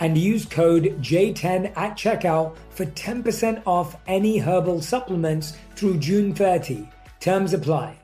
and use code J10 at checkout for 10% off any herbal supplements through June 30. Terms apply.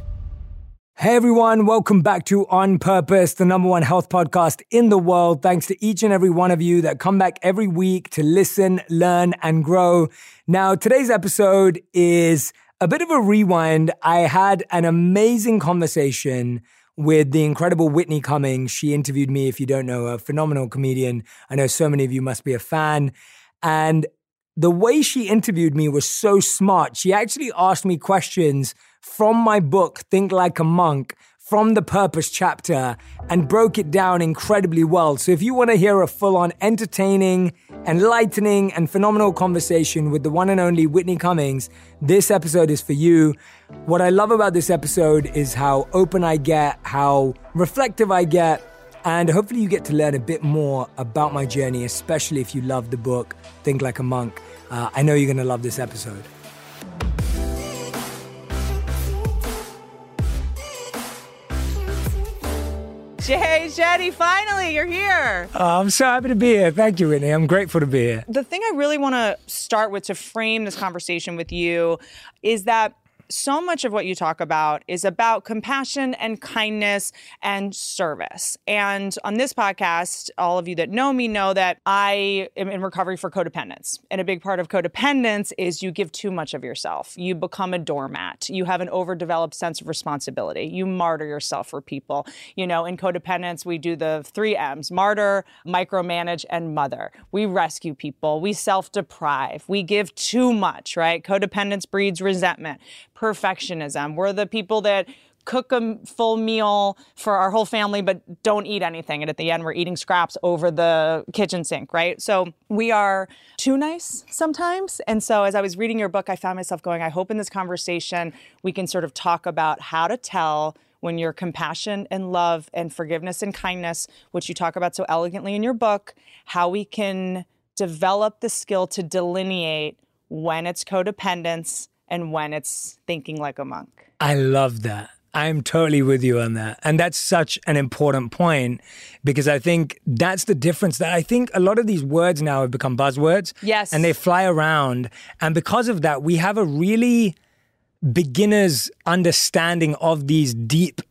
Hey everyone, welcome back to On Purpose, the number one health podcast in the world. Thanks to each and every one of you that come back every week to listen, learn, and grow. Now, today's episode is a bit of a rewind. I had an amazing conversation with the incredible Whitney Cummings. She interviewed me, if you don't know, a phenomenal comedian. I know so many of you must be a fan. And the way she interviewed me was so smart. She actually asked me questions from my book, Think Like a Monk, from the purpose chapter, and broke it down incredibly well. So if you want to hear a full on entertaining, enlightening, and phenomenal conversation with the one and only Whitney Cummings, this episode is for you. What I love about this episode is how open I get, how reflective I get, and hopefully you get to learn a bit more about my journey, especially if you love the book, Think Like a Monk. Uh, I know you're going to love this episode. Jay Shetty, finally, you're here. Oh, I'm so happy to be here. Thank you, Whitney. I'm grateful to be here. The thing I really want to start with to frame this conversation with you is that so much of what you talk about is about compassion and kindness and service. And on this podcast, all of you that know me know that I am in recovery for codependence. And a big part of codependence is you give too much of yourself. You become a doormat. You have an overdeveloped sense of responsibility. You martyr yourself for people. You know, in codependence, we do the three M's martyr, micromanage, and mother. We rescue people. We self deprive. We give too much, right? Codependence breeds resentment perfectionism. We're the people that cook a full meal for our whole family but don't eat anything. And at the end we're eating scraps over the kitchen sink right? So we are too nice sometimes. And so as i was reading your book i found myself going i hope in this conversation we can sort of talk about how to tell when your compassion and love and forgiveness and kindness which you talk about so elegantly in your book how we can develop the skill to delineate when it's codependence and when it's thinking like a monk. I love that. I'm totally with you on that. And that's such an important point because I think that's the difference that I think a lot of these words now have become buzzwords. Yes. And they fly around. And because of that, we have a really beginner's understanding of these deep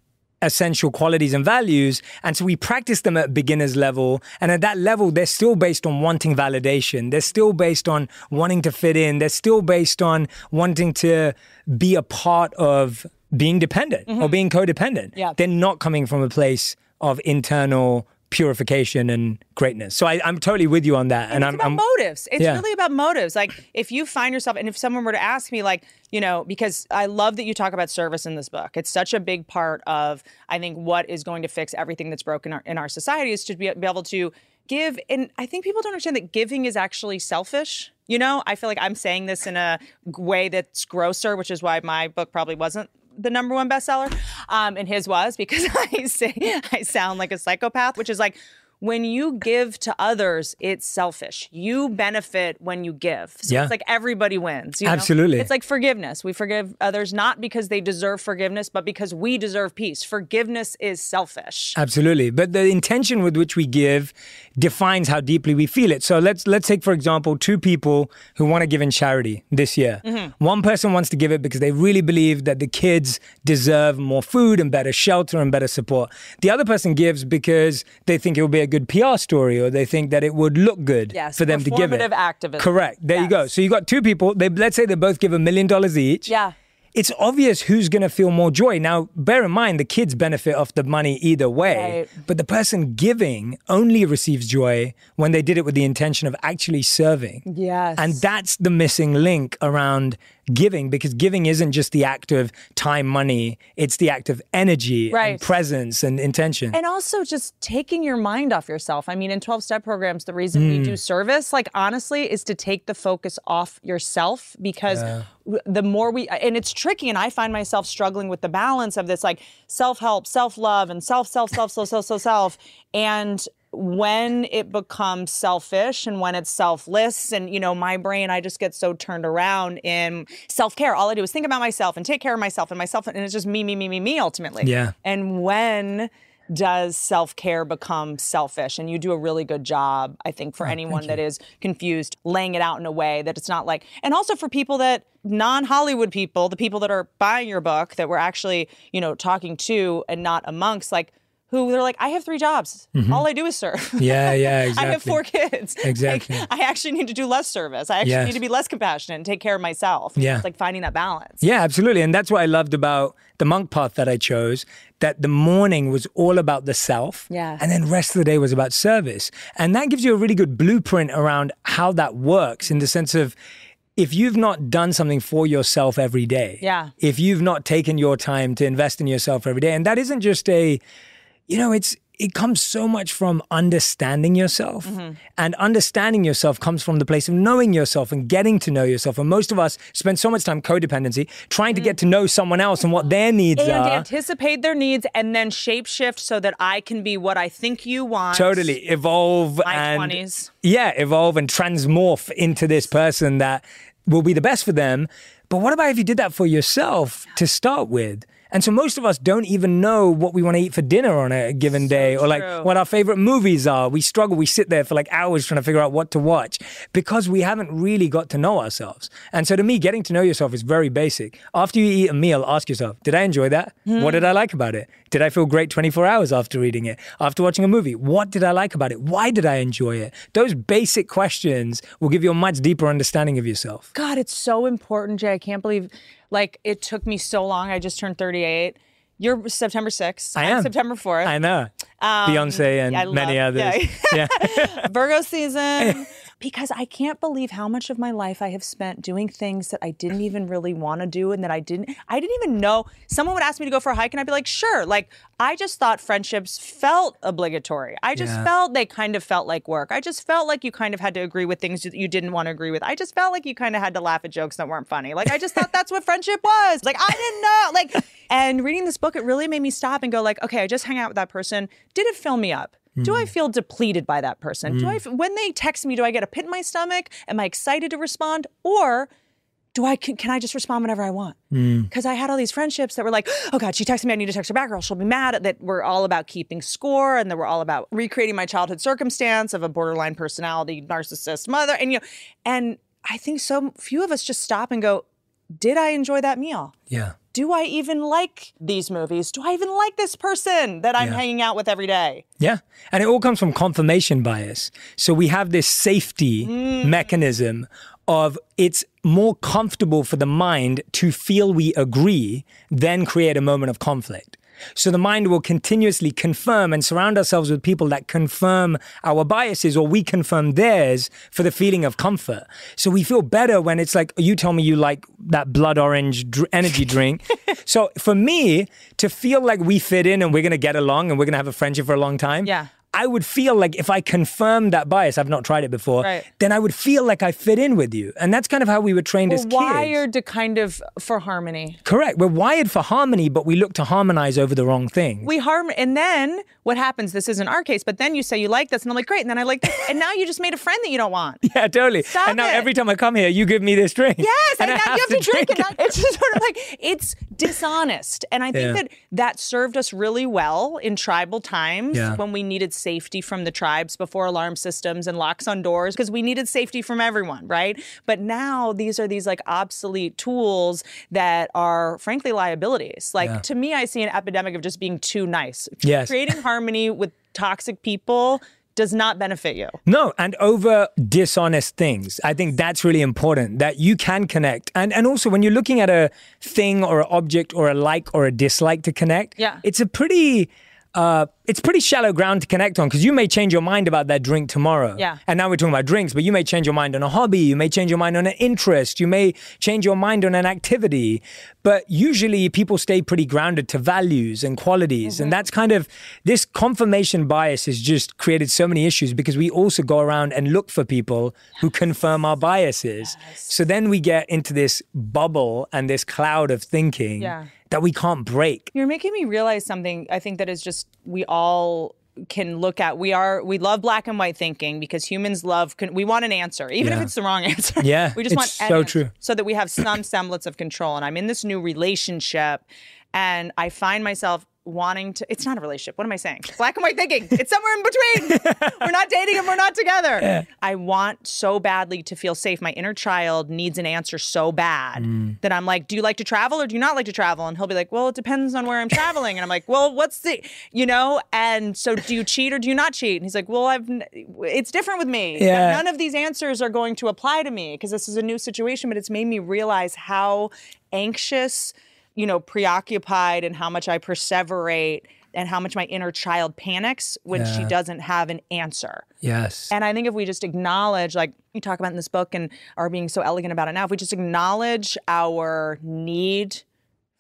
essential qualities and values. And so we practice them at beginner's level. And at that level, they're still based on wanting validation. They're still based on wanting to fit in. They're still based on wanting to be a part of being dependent mm-hmm. or being codependent. Yeah. They're not coming from a place of internal purification and greatness. So I, I'm totally with you on that. And, and it's I'm, about I'm motives. It's yeah. really about motives. Like if you find yourself, and if someone were to ask me, like, you know, because I love that you talk about service in this book. It's such a big part of, I think, what is going to fix everything that's broken in our, in our society is to be, be able to give. And I think people don't understand that giving is actually selfish. You know, I feel like I'm saying this in a way that's grosser, which is why my book probably wasn't the number one bestseller, um, and his was because I say I sound like a psychopath, which is like when you give to others, it's selfish. You benefit when you give. So Yeah. it's like everybody wins. you know? Absolutely. It's like forgiveness. We forgive others not because they deserve forgiveness, but because we deserve peace. Forgiveness is selfish. Absolutely. But the intention with which we give defines how deeply we feel it. So let's let's take for example two people who want to give in charity this year. Mm-hmm. One person wants to give it because they really believe that the kids deserve more food and better shelter and better support. The other person gives because they think it will be a good PR story or they think that it would look good Yes, for them to give it. activism. Correct. There you go. So you got two people, they let's say they both give a million dollars each Yeah. it's obvious who's going to feel more joy. Now, bear in mind, the kids benefit off the money either way, Right. but the person giving only receives joy when they did it with the intention of actually serving. Yes. And that's the missing link around giving because giving isn't just the act of time, money, it's the act of energy Right. and presence and intention. And also just taking your mind off yourself. I mean, in 12 step programs, the reason we Hmm. do service, like honestly, is to take the focus off yourself because w- the more we, and it's tricky. And I find myself struggling with the balance of this like self help, self love, and self, self, self, self, self, self, self. And when it becomes selfish and when it's selfless and you know my brain i just get so turned around in self-care. All i do is think about myself and take care of myself and myself and it's just me me me me me ultimately. Yeah. and when does self-care become selfish? And you do a really good job i think for oh, anyone that is confused laying it out in a way that it's not like and also for people that non-hollywood people the people that are buying your book that we're actually you know talking to and not amongst like who they're like i have three jobs mm-hmm. all i do is serve yeah, yeah, exactly. I have four kids. Like, Exactly. I actually need to do less service. I actually Yes. need to be less compassionate and take care of myself. Yeah. It's like finding that balance. Yeah, absolutely. And that's what I loved about the monk path that I chose, that the morning was all about the self. Yeah. And then rest of the day was about service. And that gives you a really good blueprint around how that works in the sense of if you've not done something for yourself every day. Yeah. If you've not taken your time to invest in yourself every day. And that isn't just a, you know, it's it comes so much from understanding yourself. Mm-hmm. And understanding yourself comes from the place of knowing yourself and getting to know yourself. And most of us spend so much time codependency trying to get to know someone else and what their needs. And are. anticipate their needs and then shape shift so that I can be what I think you want. Totally evolve My and 20s. yeah, evolve and transmorph into this person that will be the best for them. But what about if you did that for yourself to start with? And so most of us don't even know what we want to eat for dinner on a given day or like true. what our favorite movies are. We struggle. We sit there for like hours trying to figure out what to watch because we haven't really got to know ourselves. And so to me, getting to know yourself is very basic. After you eat a meal, ask yourself, did I enjoy that? Hmm. What did I like about it? Did I feel great 24 hours after eating it? After watching a movie, what did I like about it? Why did I enjoy it? Those basic questions will give you a much deeper understanding of yourself. God, it's so important, Jay. I can't believe like it took me so long. I just turned 38. You're September 6th. I I'm. September 4th. I know. Um, Beyonce and I many love- others. yeah. yeah. Virgo season. because I can't believe how much of my life I have spent doing things that I didn't even really want to do and that I didn't I didn't even know. Someone would ask me to go for a hike and I'd be like, "Sure." Like I just thought friendships felt obligatory. I just Yeah. felt they kind of felt like work. I just felt like you kind of had to agree with things that you didn't want to agree with. I just felt like you kind of had to laugh at jokes that weren't funny. Like I just thought that's what friendship was. Like I didn't know. Like and reading this book it really made me stop and go like, "Okay, I just hang out with that person. Did it fill me up?" Do I mm. feel depleted by that person? Do I, mm. f- when they text me, do I get a pit in my stomach? Am I excited to respond, or do I can, can I just respond whenever I want? Mm. Because I had all these friendships that were like, oh God, she texted me, I need to text her back, or she'll be mad. That were all about keeping score, and that were all about recreating my childhood circumstance of a borderline personality, narcissist mother, and you know, and I think so few of us just stop and go, did I enjoy that meal? Yeah. Do I even like these movies? Do I even like this person that I'm Yeah. hanging out with every day? Yeah. And it all comes from confirmation bias. So we have this safety mm. mechanism of it's more comfortable for the mind to feel we agree than create a moment of conflict. So the mind will continuously confirm and surround ourselves with people that confirm our biases or we confirm theirs for the feeling of comfort. So we feel better when it's like, you tell me you like that blood orange dr- energy drink. so for me, to feel like we fit in and we're going to get along and we're going to have a friendship for a long time. Yeah. I would feel like if I confirmed that bias, I've not tried it before, Right. then I would feel like I fit in with you. And that's kind of how we were trained as kids. Wired to kind of for harmony. Correct. We're wired for harmony, but we look to harmonize over the wrong thing. We harm, and then what happens? This isn't our case, but then you say you like this, and I'm like, great, and then I like this, and now you just made a friend that you don't want. yeah, totally. Stop and now it. every time I come here, you give me this drink. Yes, and, I now you have to drink, it. it. It's just sort of like it's dishonest, and I think Yeah. that that served us really well in tribal times Yeah. when we needed safety from the tribes before alarm systems and locks on doors because we needed safety from everyone, right? But now these are these like obsolete tools that are frankly liabilities. Like Yeah. to me, I see an epidemic of just being too nice. Yes. creating harmony with toxic people does not benefit you. No, and over dishonest things. I think that's really important that you can connect. And and also when you're looking at a thing or an object or a like or a dislike to connect, Yeah. it's a pretty uh, it's pretty shallow ground to connect on because you may change your mind about that drink tomorrow. Yeah. And now we're talking about drinks, but you may change your mind on a hobby. You may change your mind on an interest. You may change your mind on an activity. But usually people stay pretty grounded to values and qualities. Mm-hmm. And that's kind of this confirmation bias has just created so many issues because we also go around and look for people who confirm our biases. So then we get into this bubble and this cloud of thinking Yeah. That we can't break. You're making me realize something. I think that is just we all can look at. We are we love black and white thinking because humans love. Con- we want an answer, even if it's the wrong answer. Yeah, we just it's want so true. so that we have some semblance of control. And I'm in this new relationship, and I find myself wanting to. It's not a relationship. What am I saying? Black and white thinking. It's somewhere in between. we're not dating and we're not together. I want so badly to feel safe. My inner child needs an answer so bad Mm. that I'm like, do you like to travel or do you not like to travel? And he'll be like, well, it depends on where I'm traveling. And I'm like, well, what's the, you know? And so do you cheat or do you not cheat? And he's like, well, i've it's different with me. Yeah. None of these answers are going to apply to me because this is a new situation, but it's made me realize how anxious, you know, preoccupied and how much I perseverate and how much my inner child panics when she doesn't have an answer. Yes. And I think if we just acknowledge, like you talk about in this book and are being so elegant about it now, if we just acknowledge our need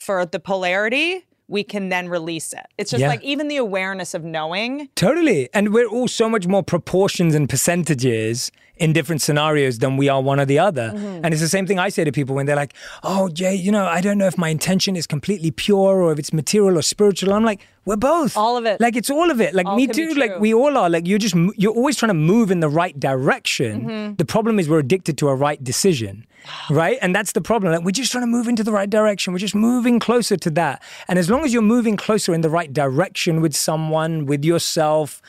for the polarity, we can then release it. It's just Yeah. like even the awareness of knowing. Totally. And we're all so much more proportions and percentages in different scenarios than we are one or the other. Mm-hmm. And it's the same thing I say to people when they're like, oh, Jay, you know, I don't know if my intention is completely pure or if it's material or spiritual. I'm like, we're both. All of it. Like, it's all of it. Like, All me too. Like, we all are. Like, you're just, you're always trying to move in the right direction. Mm-hmm. The problem is we're addicted to a right decision. Right? And that's the problem. Like, we're just trying to move into the right direction. We're just moving closer to that. And as long as you're moving closer in the right direction with someone, with yourself,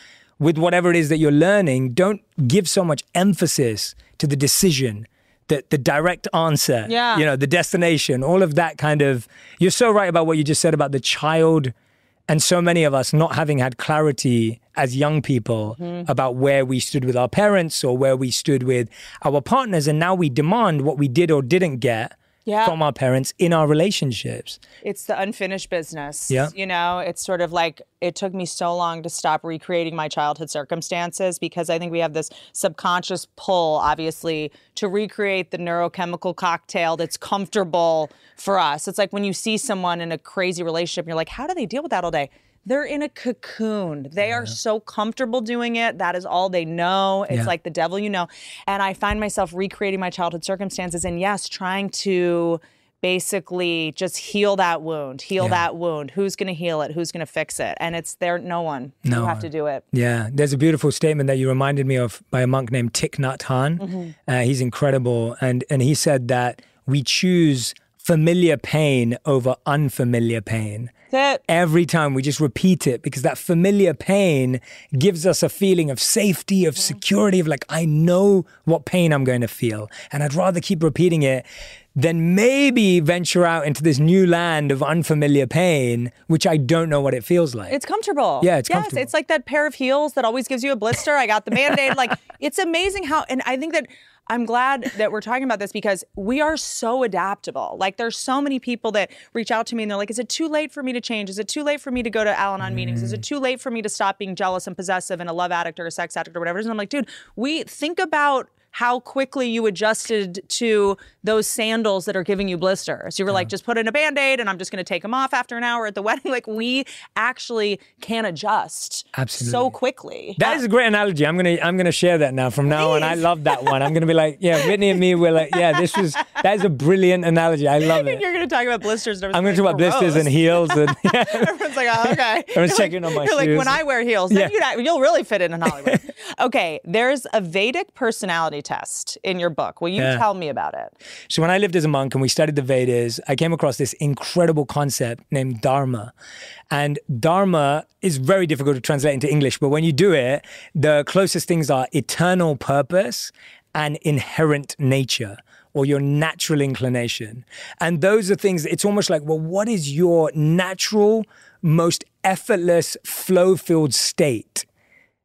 with whatever it is that you're learning, don't give so much emphasis to the decision. The, the direct answer, Yeah. you know, the destination, all of that kind of. You're so right about what you just said about the child and so many of us not having had clarity as young people Mm-hmm. about where we stood with our parents or where we stood with our partners. And now we demand what we did or didn't get Yeah. from our parents in our relationships. It's the unfinished business. Yeah. You know, it's sort of like it took me so long to stop recreating my childhood circumstances because I think we have this subconscious pull, obviously, to recreate the neurochemical cocktail that's comfortable for us. It's like when you see someone in a crazy relationship, you're like, how do they deal with that all day? They're in a cocoon. They are so comfortable doing it. That is all they know. It's Yeah. like the devil you know. And I find myself recreating my childhood circumstances and yes, trying to basically just heal that wound, heal Yeah. that wound. Who's going to heal it? Who's going to fix it? And it's there, no one. No you have to do it. Yeah, there's a beautiful statement that you reminded me of by a monk named Thich Nhat Hanh. Mm-hmm. Uh, he's incredible, and and he said that we choose familiar pain over unfamiliar pain. It. Every time we just repeat it because that familiar pain gives us a feeling of safety, of security, of like, I know what pain I'm going to feel. And I'd rather keep repeating it than maybe venture out into this new land of unfamiliar pain, which I don't know what it feels like. It's comfortable. Yeah, it's yes, comfortable. it's like that pair of heels that always gives you a blister. I got the band aid. like, it's amazing how, and I think that I'm glad that we're talking about this because we are so adaptable. Like there's so many people that reach out to me and they're like, is it too late for me to change? Is it too late for me to go to Al-Anon mm-hmm. meetings? Is it too late for me to stop being jealous and possessive and a love addict or a sex addict or whatever? And I'm like, dude, we think about how quickly you adjusted to those sandals that are giving you blisters. You were like, just put in a band aid and I'm just going to take them off after an hour at the wedding. Like, we actually can adjust Absolutely. so quickly. That is a great analogy. I'm gonna I'm gonna share that now from now on. I love that one. I'm gonna be like, yeah, Whitney and me we're like, yeah, this was that is a brilliant analogy. I love it. You're going to talk about blisters. And I'm gonna talk about blisters and heels and yeah. Everyone's like, oh, okay. Everyone's like- checking on my You're like, when I wear heels, then Yeah. you'll really fit in in Hollywood. okay, there's a Vedic personality test in your book. Will you Yeah. tell me about it? So when I lived as a monk and we studied the Vedas, I came across this incredible concept named Dharma. And Dharma is very difficult to translate into English, but when you do it, the closest things are eternal purpose and inherent nature or your natural inclination. And those are things, it's almost like, well, what is your natural, most effortless, flow filled state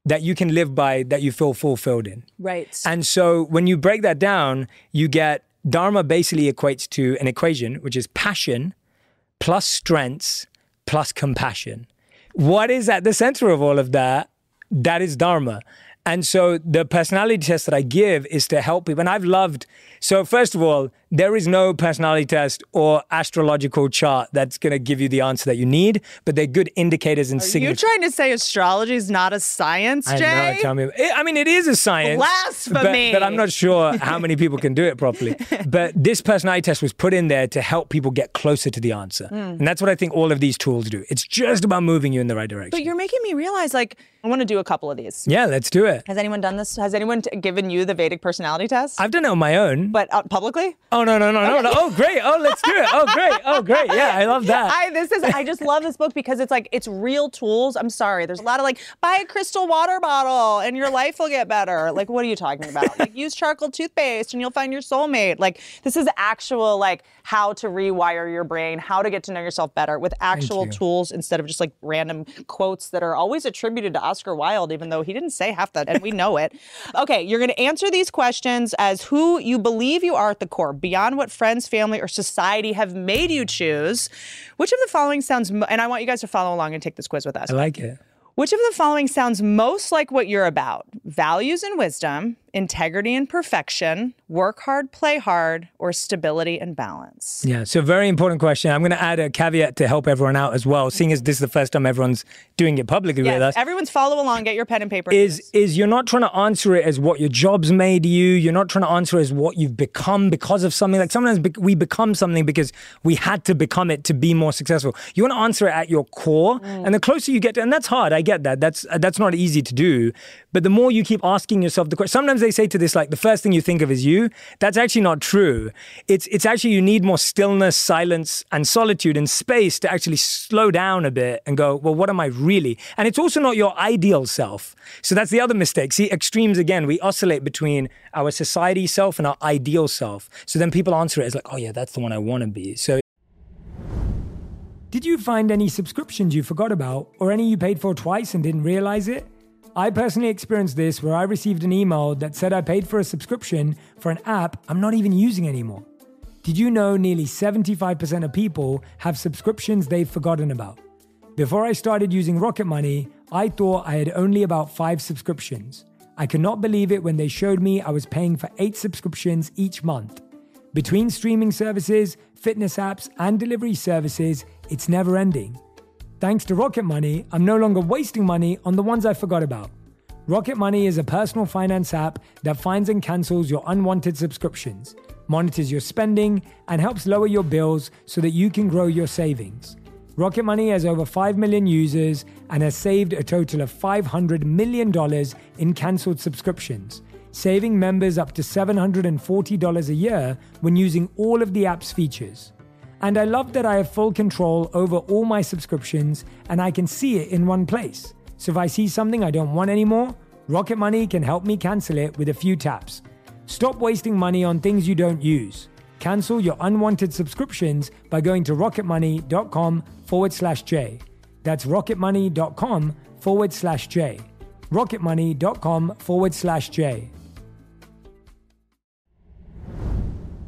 that you can live by that you feel fulfilled in? Right. And so when you break that down, you get Dharma basically equates to an equation, which is passion plus strengths plus compassion. What is at the center of all of that? That is Dharma. And so the personality test that I give is to help people. And I've loved, so first of all, there is no personality test or astrological chart that's going to give you the answer that you need, but they're good indicators and signals. You're trying to say astrology is not a science, Jay? I know, tell me. I mean, it is a science. Blasphemy. But, but I'm not sure how many people can do it properly. but this personality test was put in there to help people get closer to the answer. Hmm. And that's what I think all of these tools do. It's just about moving you in the right direction. But you're making me realize, like, I want to do a couple of these. yeah, let's do it. Has anyone done this? Has anyone t- given you the Vedic personality test? I've done it on my own. but uh, publicly? Oh, no, no, no, no, no. Oh, great. Oh, let's do it. Oh, great. Oh, great. Yeah, I love that. I this is I just love this book because it's like it's real tools. I'm sorry. There's a lot of like buy a crystal water bottle and your life will get better. Like what are you talking about? Like use charcoal toothpaste and you'll find your soulmate. Like this is actual like how to rewire your brain, how to get to know yourself better with actual you. tools instead of just like random quotes that are always attributed to Oscar Wilde even though he didn't say half that and we know it. Okay, you're going to answer these questions as who you believe you are at the core, beyond what friends, family, or society have made you choose. Which of the following sounds, mo- and I want you guys to follow along and take this quiz with us. I like it. Which of the following sounds most like what you're about? Values and wisdom, integrity and perfection, work hard, play hard, or stability and balance? Yeah, so very important question. I'm going to add a caveat to help everyone out as well, seeing as this is the first time everyone's doing it publicly with us. everyone's follow along. Get your pen and paper. is is you're not trying to answer it as what your job's made you. You're not trying to answer as what you've become because of something. Like sometimes we become something because we had to become it to be more successful. You want to answer it at your core, mm. and the closer you get to, and that's hard. I get that. That's that's not easy to do. But the more you keep asking yourself the question, sometimes they say to this like the first thing you think of is you. That's actually not true. It's it's actually you need more stillness, silence, and solitude and space to actually slow down a bit and go, well, what am I really? And it's also not your ideal self. So that's the other mistake. See, extremes again, we oscillate between our society self and our ideal self. So then people answer it as like, oh yeah, that's the one I want to be. So did you find any subscriptions you forgot about or any you paid for twice and didn't realize it? I personally experienced this where I received an email that said I paid for a subscription for an app I'm not even using anymore. Did you know nearly 75% of people have subscriptions they've forgotten about? Before I started using Rocket Money, I thought I had only about five subscriptions. I could not believe it when they showed me I was paying for eight subscriptions each month. Between streaming services, fitness apps, and delivery services, it's never ending. Thanks to Rocket Money, I'm no longer wasting money on the ones I forgot about. Rocket Money is a personal finance app that finds and cancels your unwanted subscriptions, monitors your spending, and helps lower your bills so that you can grow your savings. Rocket Money has over 5 million users and has saved a total of $500 million in cancelled subscriptions, saving members up to $740 a year when using all of the app's features. And I love that I have full control over all my subscriptions and I can see it in one place. So if I see something I don't want anymore, Rocket Money can help me cancel it with a few taps. Stop wasting money on things you don't use. Cancel your unwanted subscriptions by going to rocketmoney.com forward slash J. That's rocketmoney.com forward slash J. Rocketmoney.com forward slash J.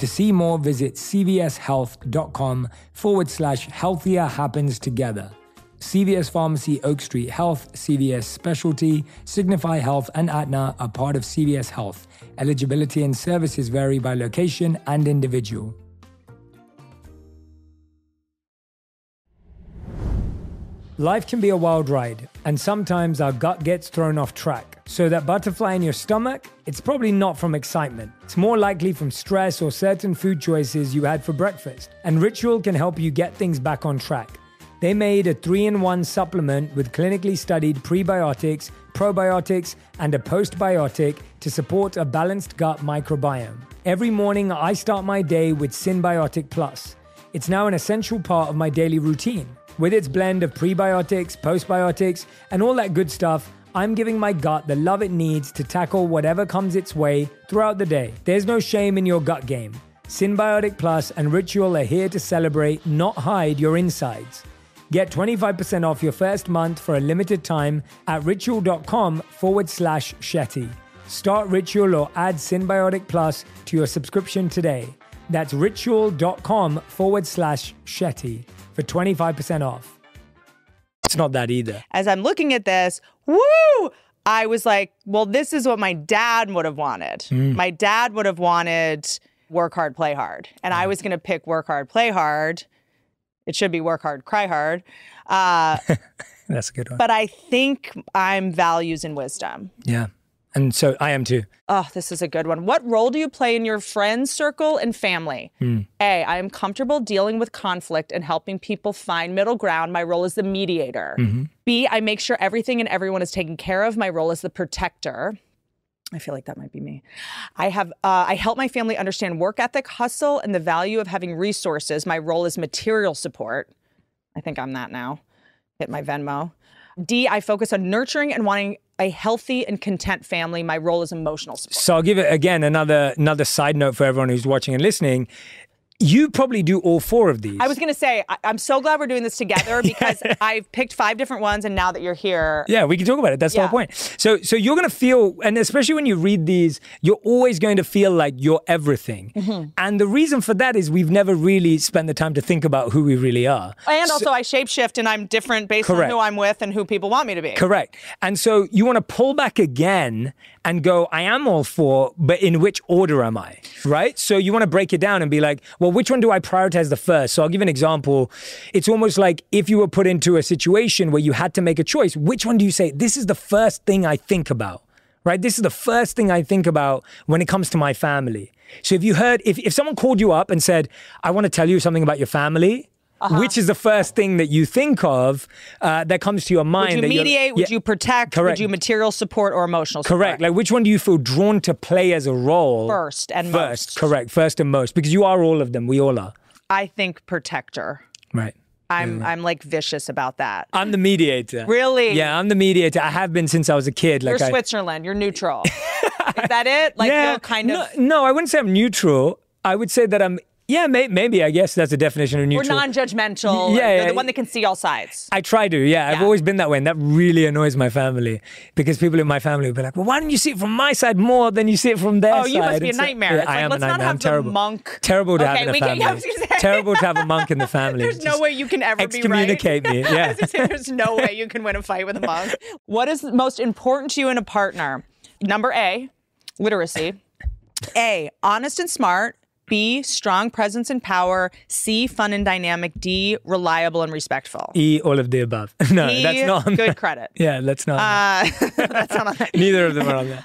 To see more, visit cvshealth.com forward slash healthier happens together. CVS Pharmacy, Oak Street Health, CVS Specialty, Signify Health, and Aetna are part of CVS Health. Eligibility and services vary by location and individual. Life can be a wild ride, and sometimes our gut gets thrown off track. So, that butterfly in your stomach, it's probably not from excitement. It's more likely from stress or certain food choices you had for breakfast. And Ritual can help you get things back on track. They made a three in one supplement with clinically studied prebiotics, probiotics, and a postbiotic to support a balanced gut microbiome. Every morning, I start my day with Synbiotic Plus. It's now an essential part of my daily routine. With its blend of prebiotics, postbiotics, and all that good stuff, I'm giving my gut the love it needs to tackle whatever comes its way throughout the day. There's no shame in your gut game. Synbiotic Plus and Ritual are here to celebrate, not hide your insides. Get 25% off your first month for a limited time at ritual.com forward slash Shetty. Start Ritual or add Synbiotic Plus to your subscription today. That's ritual.com forward slash Shetty for 25% off. It's not that either. As I'm looking at this, woo! I was like, well, this is what my dad would have wanted. My dad would have wanted work hard, play hard. And I was going to pick work hard, play hard. It should be work hard, cry hard. Uh, That's a good one. but I think I'm values and wisdom. yeah. And so I am too. Oh, this is a good one. What role do you play in your friends circle and family? A, I am comfortable dealing with conflict and helping people find middle ground. My role is the mediator. B, I make sure everything and everyone is taken care of. My role is the protector. I feel like that might be me. I have uh, I help my family understand work ethic, hustle, and the value of having resources. My role is material support. I think I'm that now. Hit my Venmo. D, I focus on nurturing and wanting a healthy and content family. My role is emotional support. So I'll give it again another another side note for everyone who's watching and listening. You probably do all four of these. I was going to say, I- I'm so glad we're doing this together because I've picked five different ones, and now that you're here, Yeah, we can talk about it. That's the whole point. So, so you're going to feel, and especially when you read these, you're always going to feel like you're everything. Mm-hmm. And the reason for that is we've never really spent the time to think about who we really are. and also I shapeshift and I'm different based Correct. on who I'm with and who people want me to be. Correct. And so you want to pull back again and go, I am all four, but in which order am I? Right? So you want to break it down and be like, well, which one do I prioritize the first? So I'll give an example. It's almost like if you were put into a situation where you had to make a choice, which one do you say, this is the first thing I think about? Right? This is the first thing I think about when it comes to my family. So if you heard, if, if someone called you up and said, I want to tell you something about your family, Uh-huh. which is the first thing that you think of uh, that comes to your mind? Would you mediate? Would Yeah. you protect? Correct. Would you material support or emotional support? Correct. Like, which one do you feel drawn to play as a role? First and First, most. correct. First and most, because you are all of them. We all are. I think protector. Right. I'm I'm like vicious about that. I'm the mediator. Really? Yeah, I'm the mediator. I have been since I was a kid. Like You're I, Switzerland. You're neutral. Is that it? Like yeah, kind no, of. No, I wouldn't say I'm neutral. I would say that I'm. Yeah, may, maybe. I guess that's the definition of neutral. We're non-judgmental. Yeah, yeah. the one that can see all sides. I try to, yeah. I've always been that way, and that really annoys my family because people in my family will be like, "Well, why don't you see it from my side more than you see it from their Oh, side?" you must be a like- nightmare. Yeah, It's I like, am let's a not nightmare. have I'm the terrible. monk. Terrible to Okay, have in a we can- family. Was. Terrible to have a monk in the family. There's no way you can ever be right. excommunicate me. Yeah. say, There's no way you can win a fight with a monk. What is most important to you in a partner? Number A, literacy. A, honest and smart. B, strong presence and power. C, fun and dynamic. D, reliable and respectful. E, all of the above. No, E, that's not. on good there. credit. Yeah, that's not. Uh, that's not on there. Neither of them are on there.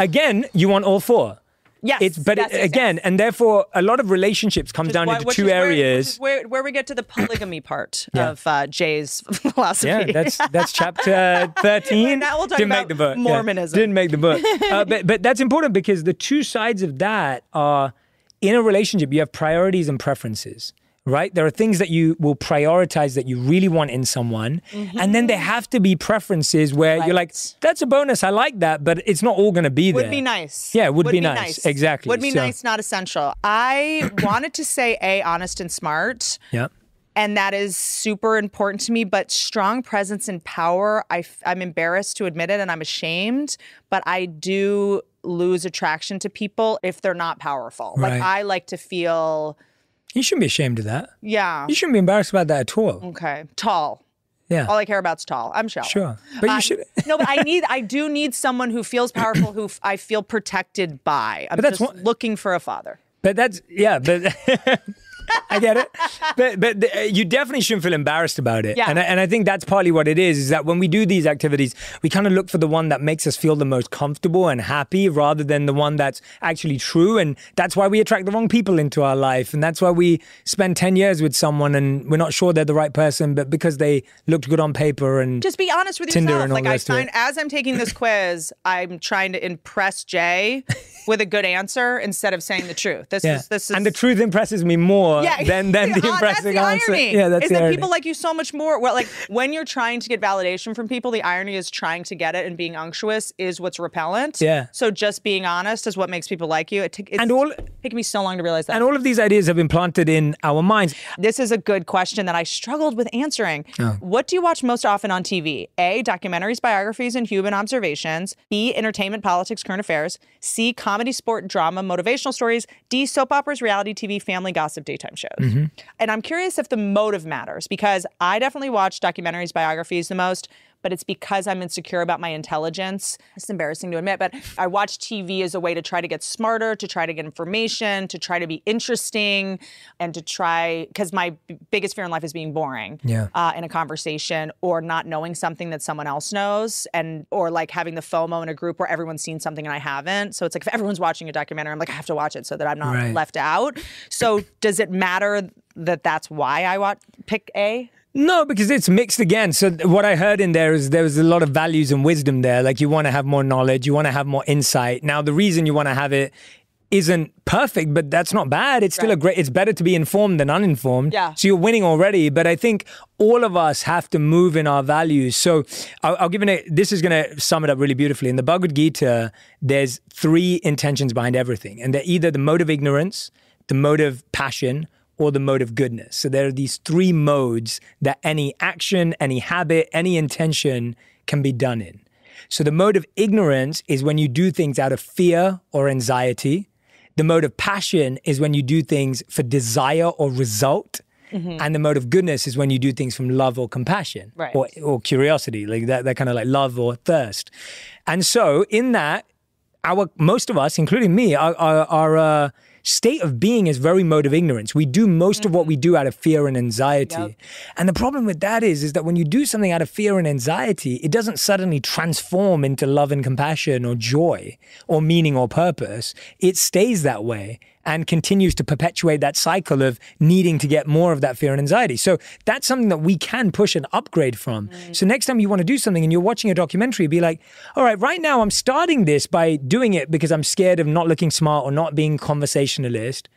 Again, you want all four. Yes. It's but yes, it, again, yes. and therefore a lot of relationships come down Why- into two where- areas. is where, where we get to the polygamy part Yeah. of uh, Jay's philosophy. Yeah, that's that's chapter thirteen. We'll talk Didn't about make the book. Yeah, Mormonism. Didn't make the book. uh, but but that's important because the two sides of that are in a relationship, you have priorities and preferences. Right? There are things that you will prioritize that you really want in someone. And then there mm-hmm. have to be preferences where you're like, that's a bonus. I like that, but it's not all going to be there. Would be nice. Yeah, would be nice. Exactly. Would be So- nice, not essential. I wanted to say A, honest and smart. Yeah. and that is super important to me but strong presence and power I, am embarrassed to admit it and i'm ashamed but i do lose attraction to people if they're not powerful Right. like i like to feel You shouldn't be ashamed of that. yeah You shouldn't be embarrassed about that at all. okay tall Yeah. all i care about is tall i'm shallow Sure. But you I- should. no, but I need, I do need someone who feels powerful, who f- I feel protected by. I'm But that's just one- looking for a father. But that's yeah, but I get it. But but the, uh, you definitely shouldn't feel embarrassed about it. Yeah. And I, and I think that's partly what it is. Is that when we do these activities, we kind of look for the one that makes us feel the most comfortable and happy, rather than the one that's actually true. And that's why we attract the wrong people into our life, and that's why we spend ten years with someone and we're not sure they're the right person, but because they looked good on paper and Just be honest with Tinder yourself. and all like I find as I'm taking this quiz, I'm trying to impress Jay with a good answer instead of saying the truth. This yeah. is this is and the truth impresses me more yeah, than than the Uh, that's the answer. Irony, Yeah, that's is the that irony. people like you so much more. Well, like when you're trying to get validation from people, the irony is trying to get it and being unctuous is what's repellent. Yeah. So just being honest is what makes people like you. It t- it's And all- taken me so long to realize that. and all of these ideas have been planted in our minds. This is a good question that I struggled with answering. Oh. What do you watch most often on TV? A. Documentaries, biographies, and human observations. B. Entertainment, politics, current affairs. C. Comedy, sport, drama, motivational stories. D. Soap operas, reality TV, family gossip, daytime shows. Mm-hmm. And I'm curious if the motive matters because I definitely watch documentaries, biographies the most. But it's because I'm insecure about my intelligence. It's embarrassing to admit, but I watch TV as a way to try to get smarter, to try to get information, to try to be interesting, and to try because my biggest fear in life is being boring Yeah. uh, in a conversation or not knowing something that someone else knows, and or like having the FOMO in a group where everyone's seen something and I haven't. So it's like if everyone's watching a documentary, I'm like I have to watch it so that I'm not Right. left out. So does it matter that that's why I watch pick A? No, because it's mixed again. So what I heard in there is there was a lot of values and wisdom there. Like you want to have more knowledge, you want to have more insight. Now the reason you want to have it isn't perfect, but that's not bad. It's still a great. It's better to be informed than uninformed. Yeah. So you're winning already. But I think all of us have to move in our values. So I'll, I'll give it. A, this is going to sum it up really beautifully. In the Bhagavad Gita, there's three intentions behind everything, and they're either the mode of ignorance, the mode of passion, or the mode of goodness. So there are these three modes that any action, any habit, any intention can be done in. So the mode of ignorance is when you do things out of fear or anxiety. The mode of passion is when you do things for desire or result. And the mode of goodness is when you do things from love or compassion Right. or, or curiosity, like that, that kind of like love or thirst. And so in that, our most of us, including me, are, our, our uh, state of being is very mode of ignorance. We do most of what we mm-hmm. do out of fear and anxiety. Yep. And the problem with that is, is that when you do something out of fear and anxiety, it doesn't suddenly transform into love and compassion or joy or meaning or purpose. It stays that way and continues to perpetuate that cycle of needing to get more of that fear and anxiety. So that's something that we can push and upgrade from. So next time you want to do something and you're watching a documentary, be like, all right, right now I'm starting this by doing it because I'm scared of not looking smart or not being conversationalist.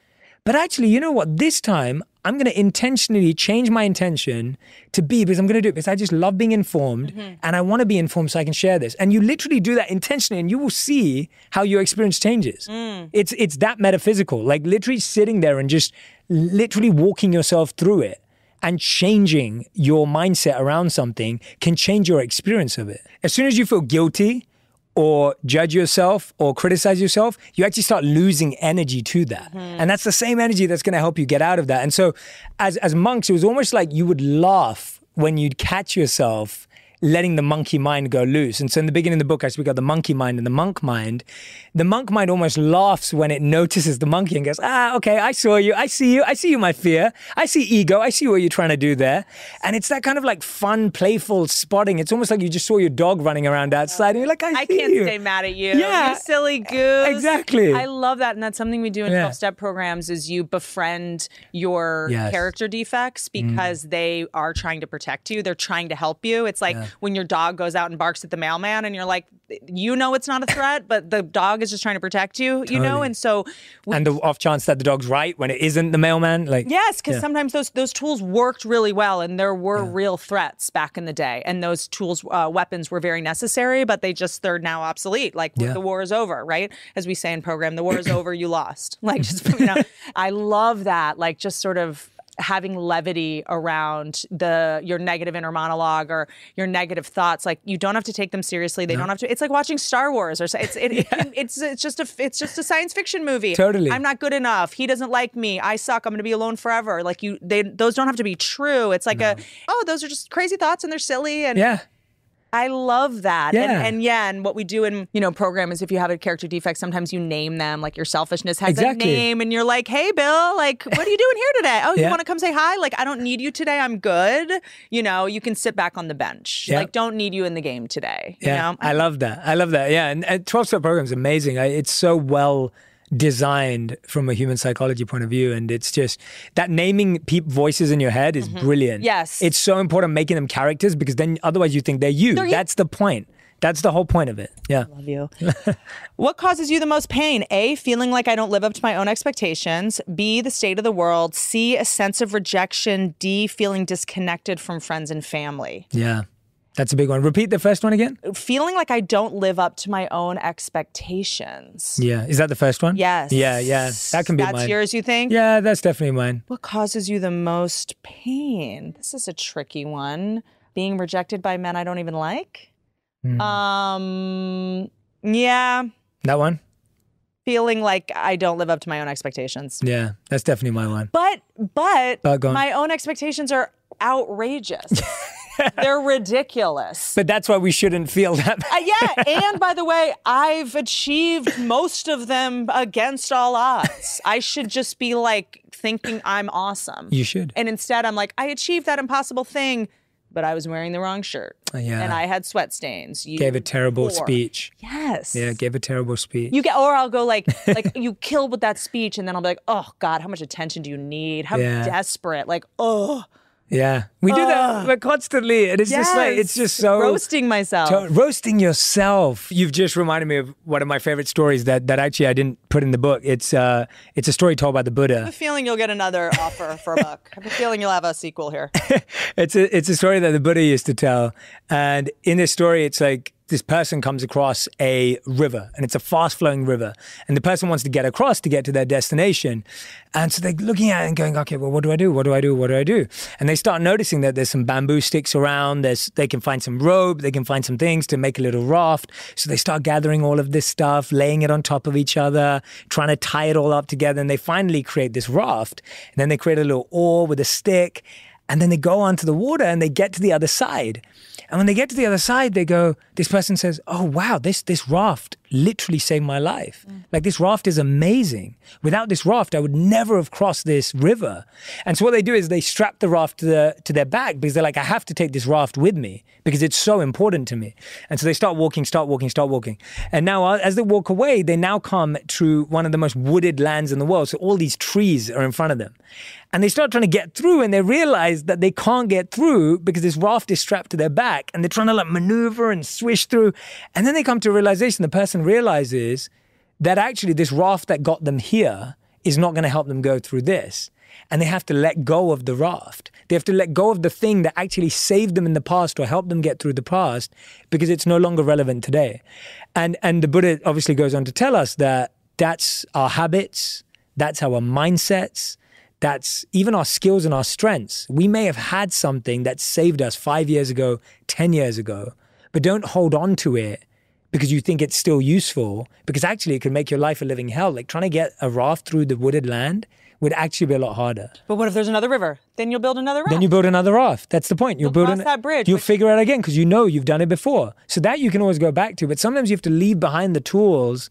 But actually, you know what? This time, I'm going to intentionally change my intention to be because I'm going to do it because I just love being informed mm-hmm. and I want to be informed so I can share this. And you literally do that intentionally and you will see how your experience changes. Mm. It's, it's that metaphysical, like literally sitting there and just literally walking yourself through it and changing your mindset around something can change your experience of it. As soon as you feel guilty, or judge yourself or criticize yourself, you actually start losing energy to that. Mm-hmm. And that's the same energy that's going to help you get out of that. And so as as monks, it was almost like you would laugh when you'd catch yourself letting the monkey mind go loose. And so in the beginning of the book, I speak of the monkey mind and the monk mind. The monk mind almost laughs when it notices the monkey and goes, ah, okay, I saw you. I see you. I see you, my fear. I see ego. I see what you're trying to do there. And it's that kind of like fun, playful spotting. It's almost like you just saw your dog running around outside and you're like, I, I can't you. stay mad at you. Yeah. You silly goose. Exactly. I love that. And that's something we do in Yeah. 12 step programs is you befriend your Yes. Mm. character defects because they are trying to protect you. They're trying to help you. It's like when your dog goes out and barks at the mailman and you're like, you know it's not a threat, but the dog is just trying to protect you, you know? And so we, and the off chance that the dog's right when it isn't the mailman, like Yes, because Yeah. sometimes those those tools worked really well, and there were real threats back in the day, and those tools, uh, weapons, were very necessary, but they just they're now obsolete. Like Yeah. the war is over, right? As we say in program, the war is over, you lost. Like just you know, I love that. Like just sort of having levity around the your negative inner monologue or your negative thoughts like you don't have to take them seriously. They don't have to it's like watching star wars or it's it, it, it's it's just a it's just a science fiction movie. Totally. i'm not good enough. He doesn't like me. I suck. I'm going to be alone forever. Like you they those don't have to be true. It's like a oh those are just crazy thoughts and they're silly and yeah, i love that and, Yeah. and yeah and what we do in you know program is if you have a character defect sometimes you name them like your selfishness has Exactly. a name and you're like hey bill like what are you doing here today oh you want to come say hi like i don't need you today i'm good you know you can sit back on the bench Yeah. like don't need you in the game today you yeah. know I love that. I love that. Yeah, and, and twelve step program is amazing. I, it's so well designed from a human psychology point of view, and it's just that naming peop voices in your head is brilliant. Mm-hmm. Yes. it's so important making them characters because then otherwise you think they're you. They're you. That's the point. That's the whole point of it. Yeah. love you. what causes you the most pain? A, feeling like I don't live up to my own expectations. B, the state of the world. C, a sense of rejection. D, feeling disconnected from friends and family. Yeah. That's a big one. Repeat the first one again. Feeling like I don't live up to my own expectations. Yeah. Is that the first one? Yes. Yeah, yeah. That can be That's mine. yours, you think? Yeah, that's definitely mine. What causes you the most pain? This is a tricky one. Being rejected by men I don't even like. Hmm. Um, yeah. That one? Feeling like I don't live up to my own expectations. Yeah, that's definitely my one. But but on. my own expectations are outrageous. They're ridiculous. But that's why we shouldn't feel that. Uh, yeah, and by the way, I've achieved most of them against all odds. I should just be like thinking I'm awesome. You should. And instead, I'm like, I achieved that impossible thing, but I was wearing the wrong shirt. Uh, yeah. And I had sweat stains. You Gave a terrible whore. speech. Yes. Yeah, gave a terrible speech. You get, or I'll go like, like you kill with that speech, and then I'll be like, oh God, how much attention do you need? How Yeah. desperate? Like, oh, yeah, we do that but constantly, and it's just like it's just so roasting myself. to- roasting yourself. You've just reminded me of one of my favorite stories that that actually I didn't put in the book. It's uh, it's a story told by the I have Buddha. a feeling you'll get another offer for a book. I have a feeling you'll have a sequel here. It's a it's a story that the Buddha used to tell, and in this story, it's like this person comes across a river, and it's a fast flowing river, and the person wants to get across to get to their destination, and so they're looking at it and going, okay, well, what do I do? What do I do? What do I do? And they start noticing that there's some bamboo sticks around. There's they can find some rope, they can find some things to make a little raft. So they start gathering all of this stuff, laying it on top of each other, trying to tie it all up together, and they finally create this raft. And then they create a little oar with a stick. And then they go onto the water and they get to the other side. And when they get to the other side, they go, this person says, Oh wow, this this raft literally saved my life. Mm. Like this raft is amazing. Without this raft, I would never have crossed this river. And so what they do is they strap the raft to the to their back because they're like, I have to take this raft with me because it's so important to me. And so they start walking, start walking, start walking. And now uh, as they walk away, they now come to one of the most wooded lands in the world. So all these trees are in front of them. And they start trying to get through and they realize that they can't get through because this raft is strapped to their back and they're trying to like maneuver and swish through. And then they come to a realization the person realizes that actually this raft that got them here is not going to help them go through this. And they have to let go of the raft. They have to let go of the thing that actually saved them in the past or helped them get through the past because it's no longer relevant today. And and the Buddha obviously goes on to tell us that that's our habits, that's our mindsets, that's even our skills and our strengths. We may have had something that saved us five years ago, 10 years ago, but don't hold on to it because you think it's still useful, because actually it could make your life a living hell. Like trying to get a raft through the wooded land would actually be a lot harder. But what if there's another river? Then you'll build another raft. Then you build another raft. That's the point. You'll build an- that bridge, You'll figure it out again because you know you've done it before. So that you can always go back to. But sometimes you have to leave behind the tools,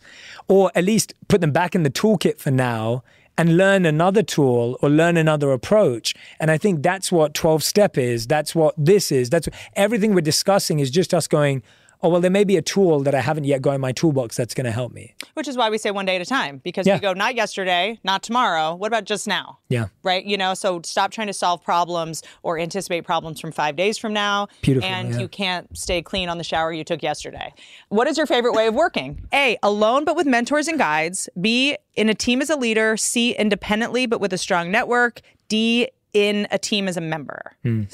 or at least put them back in the toolkit for now, and learn another tool or learn another approach. And I think that's what 12 step is. That's what this is. That's everything we're discussing is just us going. Oh, well, there may be a tool that I haven't yet got in my toolbox that's going to help me. Which is why we say one day at a time because Yeah. we go not yesterday, not tomorrow. What about just now? Yeah. Right? You know, so stop trying to solve problems or anticipate problems from five days from now. Beautiful, And yeah. you can't stay clean on the shower you took yesterday. What is your favorite way of working? A, alone but with mentors and guides. B, in a team as a leader. C, independently but with a strong network. D, in a team as a member. Hmm.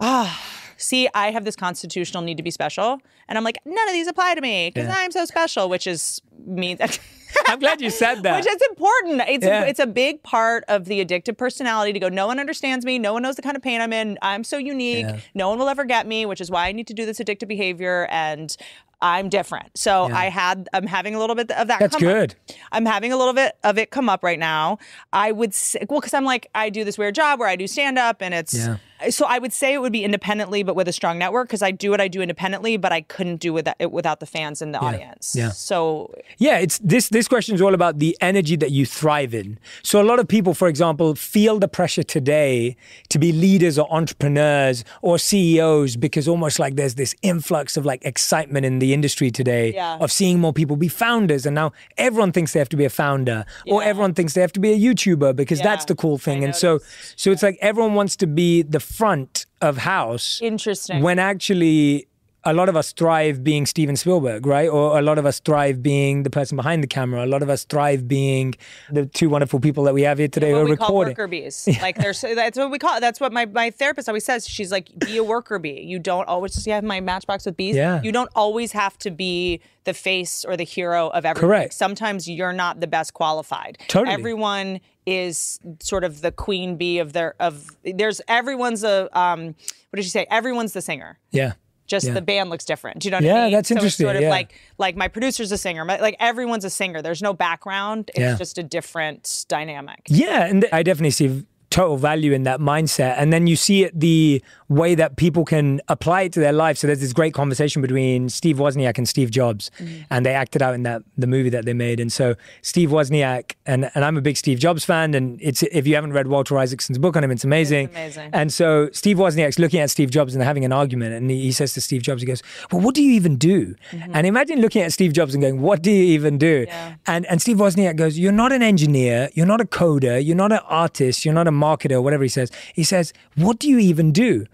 Ah, see, I have this constitutional need to be special. And I'm like, none of these apply to me because Yeah. I'm so special, which is means. I'm glad you said that. Which is important. It's Yeah. a, it's a big part of the addictive personality to go. No one understands me. No one knows the kind of pain I'm in. I'm so unique. Yeah. No one will ever get me. Which is why I need to do this addictive behavior. And I'm different. So Yeah. I had. I'm having a little bit of that. That's come up. good. I'm having a little bit of it come up right now. I would say, well, because I'm like I do this weird job where I do stand up, and it's. Yeah. So I would say it would be independently, but with a strong network, because I do what I do independently, but I couldn't do with it without the fans and the audience. Yeah. So Yeah, it's this this question is all about the energy that you thrive in. So a lot of people, for example, feel the pressure today to be leaders or entrepreneurs or CEOs because almost like there's this influx of like excitement in the industry today Yeah. of seeing more people be founders and now everyone thinks they have to be a founder or everyone thinks they have to be a YouTuber because that's the cool thing. And so so it's like everyone wants to be the front of house interesting. when actually a lot of us thrive being Steven Spielberg, right? Or a lot of us thrive being the person behind the camera. A lot of us thrive being the two wonderful people that we have here today who are we call recording. worker bees. Like there's that's what we call it. That's what my, my therapist always says. She's like, be a worker bee. You don't always just have my matchbox with bees. Yeah. You don't always have to be the face or the hero of everything. Correct. Sometimes you're not the best qualified. Totally. Everyone is sort of the queen bee of their of there's everyone's a um what did she say? Everyone's the singer. Yeah. Just Yeah. the band looks different. Do you know what Yeah, I mean? Yeah, that's so interesting, It's sort of yeah. like like my producer's a singer. My, like everyone's a singer. There's no background. It's just a different dynamic. Yeah, and I definitely see total value in that mindset. And then you see it the way that people can apply it to their life. So there's this great conversation between Steve Wozniak and Steve Jobs, Mm-hmm. and they acted out in that the movie that they made. And so Steve Wozniak, and, and I'm a big Steve Jobs fan, and it's if you haven't read Walter Isaacson's book on him, it's amazing. amazing. And so Steve Wozniak's looking at Steve Jobs and they're having an argument, and he, he says to Steve Jobs, he goes, "Well, what do you even do?" And imagine looking at Steve Jobs and going, "What do you even do?" Mm-hmm. Yeah. And and Steve Wozniak goes, "You're not an engineer, you're not a coder, you're not an artist, you're not a marketer, or whatever he says." He says, "What do you even do?"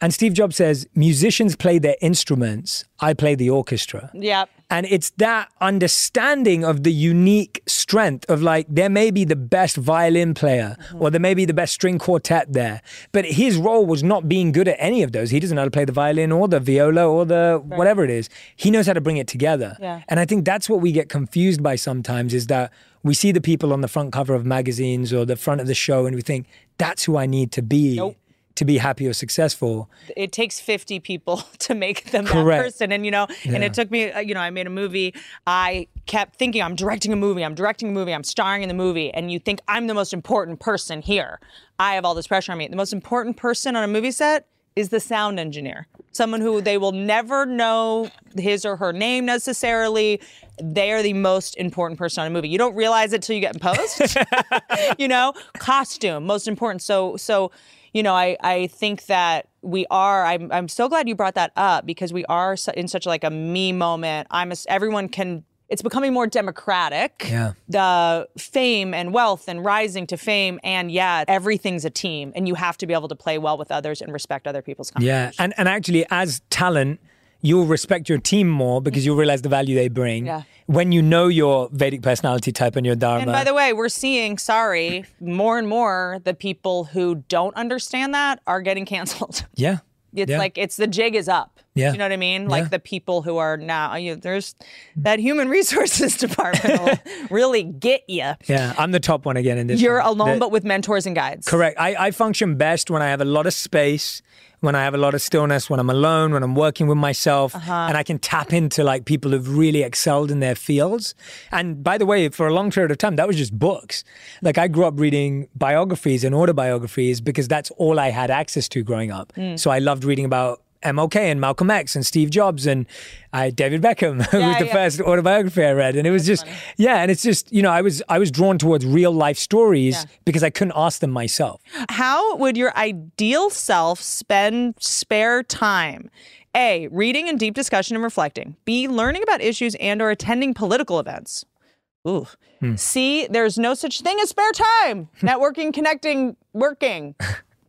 And Steve Jobs says, "Musicians play their instruments, I play the orchestra." Yep. And it's that understanding of the unique strength of like, there may be the best violin player mm-hmm. or there may be the best string quartet there, but his role was not being good at any of those. He doesn't know how to play the violin or the viola or the whatever it is. He knows how to bring it together. Yeah. And I think that's what we get confused by sometimes is that we see the people on the front cover of magazines or the front of the show and we think, that's who I need to be. Nope. To be happy or successful. it takes 50 people to make them Correct. that person and you know and it took me uh, you know i made a movie. I kept thinking i'm directing a movie i'm directing a movie i'm starring in the movie and you think i'm the most important person here. I have all this pressure on me. The most important person on a movie set is the sound engineer someone who they will never know his or her name necessarily. They are the most important person on a movie. You don't realize it till you get in post. You know costume most important. So so you know i i think that we are i'm i'm so glad you brought that up because we are in such like a me moment. I'm a, everyone can it's becoming more democratic. Yeah. the fame and wealth and rising to fame and yeah everything's a team and you have to be able to play well with others and respect other people's Yeah, and and actually, as talent, you'll respect your team more because you'll realize the value they bring. Yeah. When you know your Vedic personality type and your dharma. And by the way, we're seeing, sorry, more and more the people who don't understand that are getting canceled. yeah, It's Yeah. like it's the jig is up. Yeah. Do you know what I mean? Like Yeah. the people who are now, you there's that human resources department will really get you. yeah. I'm the top one again in this. You're one. alone, The- but with mentors and guides. correct. I, I function best when I have a lot of space. When I have a lot of stillness, when I'm alone, when I'm working with myself, Uh-huh. and I can tap into like people who've really excelled in their fields. And by the way, for a long period of time, that was just books. Like I grew up reading biographies and autobiographies because that's all I had access to growing up. Mm. So I loved reading about MLK and Malcolm X and Steve Jobs and I, David Beckham who was the yeah. first autobiography I read, and it was just yeah, and it's just you know I was I was drawn towards real life stories Yeah. because I couldn't ask them myself. How would your ideal self spend spare time? A, reading and deep discussion and reflecting. B, learning about issues and or attending political events. Ooh. Hmm. C, there's no such thing as spare time. Networking, connecting, working.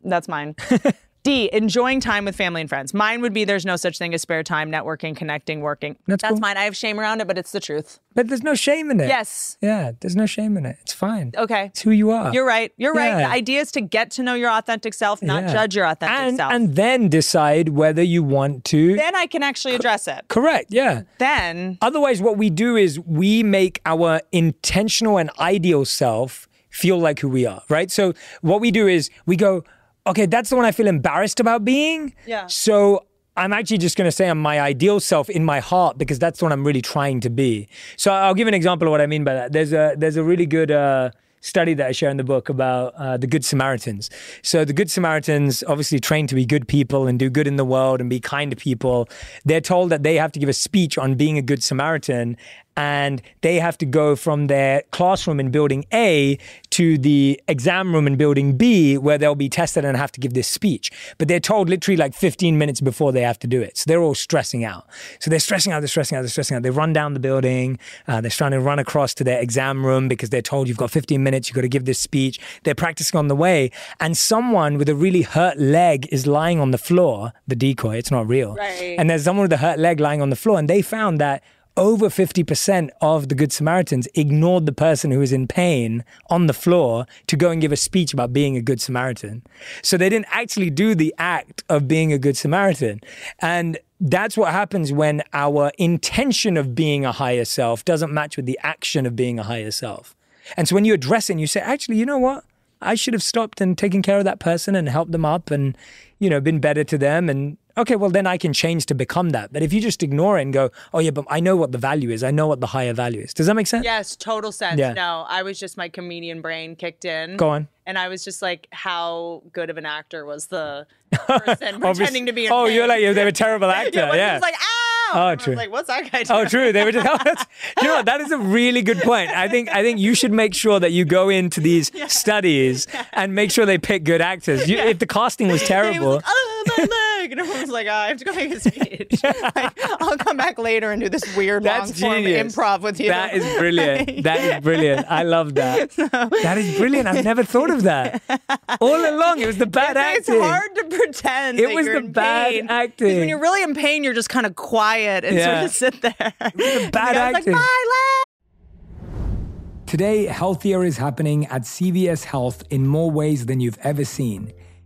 That's mine. D, enjoying time with family and friends. Mine would be there's no such thing as spare time, networking, connecting, working. That's cool. mine. I have shame around it, but it's the truth. But there's no shame in it. Yes. Yeah, there's no shame in it. It's fine. Okay. It's who you are. You're right. You're right. The idea is to get to know your authentic self, not Yeah. judge your authentic and, self. and then decide whether you want to. then I can actually address it. Correct, yeah. Then Otherwise, what we do is we make our intentional and ideal self feel like who we are, right? So, what we do is we go, okay, that's the one I feel embarrassed about being. Yeah. So, I'm actually just going to say I'm my ideal self in my heart because that's what I'm really trying to be. So, I'll give an example of what I mean by that. There's a there's a really good uh, study that I share in the book about uh, the Good Samaritans. So, the Good Samaritans, obviously trained to be good people and do good in the world and be kind to people, they're told that they have to give a speech on being a good Samaritan and they have to go from their classroom in building A to the exam room in building B where they'll be tested and have to give this speech. But they're told literally like 15 minutes before they have to do it. So they're all stressing out. So they're stressing out, they're stressing out, they're stressing out. They run down the building, uh, they're trying to run across to their exam room because they're told you've got 15 minutes, you've got to give this speech. They're practicing on the way. And someone with a really hurt leg is lying on the floor, the decoy, it's not real. Right. And there's someone with a hurt leg lying on the floor. And they found that over 50% of the Good Samaritans ignored the person who was in pain on the floor to go and give a speech about being a Good Samaritan. So they didn't actually do the act of being a Good Samaritan. And that's what happens when our intention of being a higher self doesn't match with the action of being a higher self. And so when you address it and you say, actually, you know what? I should have stopped and taken care of that person and helped them up and, you know, been better to them. And okay, well, then I can change to become that. But if you just ignore it and go, oh, yeah, but I know what the value is, I know what the higher value is. Does that make sense? Yes, total sense. Yeah. No, I was just my comedian brain kicked in. Go on. And I was just like, how good of an actor was the person pretending to be Oh, you're like, they were a terrible actor. yeah, yeah. was like, ow! Oh, And I was true. like, what's that guy oh, doing? Oh, true. They were just. Oh, you know what? That is a really good point. I think. I think you should make sure that you go into these studies and make sure they pick good actors. You, If the casting was terrible, was like, oh, And everyone's like, oh, I have to go make a speech. like, I'll come back later and do this weird long form improv with you. That is brilliant. That is brilliant. I love that. That is brilliant. I've never thought of that. All along, it was the bad It's acting. It's hard to pretend. It was the bad pain. acting. When you're really in pain, you're just kind of quiet and Yeah. sort of sit there. the bad was acting. like, Today, healthier is happening at CVS Health in more ways than you've ever seen.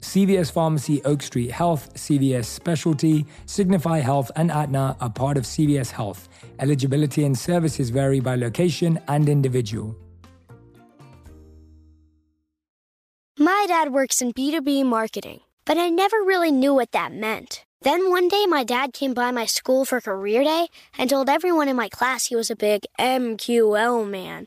CVS Pharmacy, Oak Street Health, CVS Specialty, Signify Health, and Aetna are part of CVS Health. Eligibility and services vary by location and individual. My dad works in B2B marketing, but I never really knew what that meant. Then one day, my dad came by my school for career day and told everyone in my class he was a big MQL man.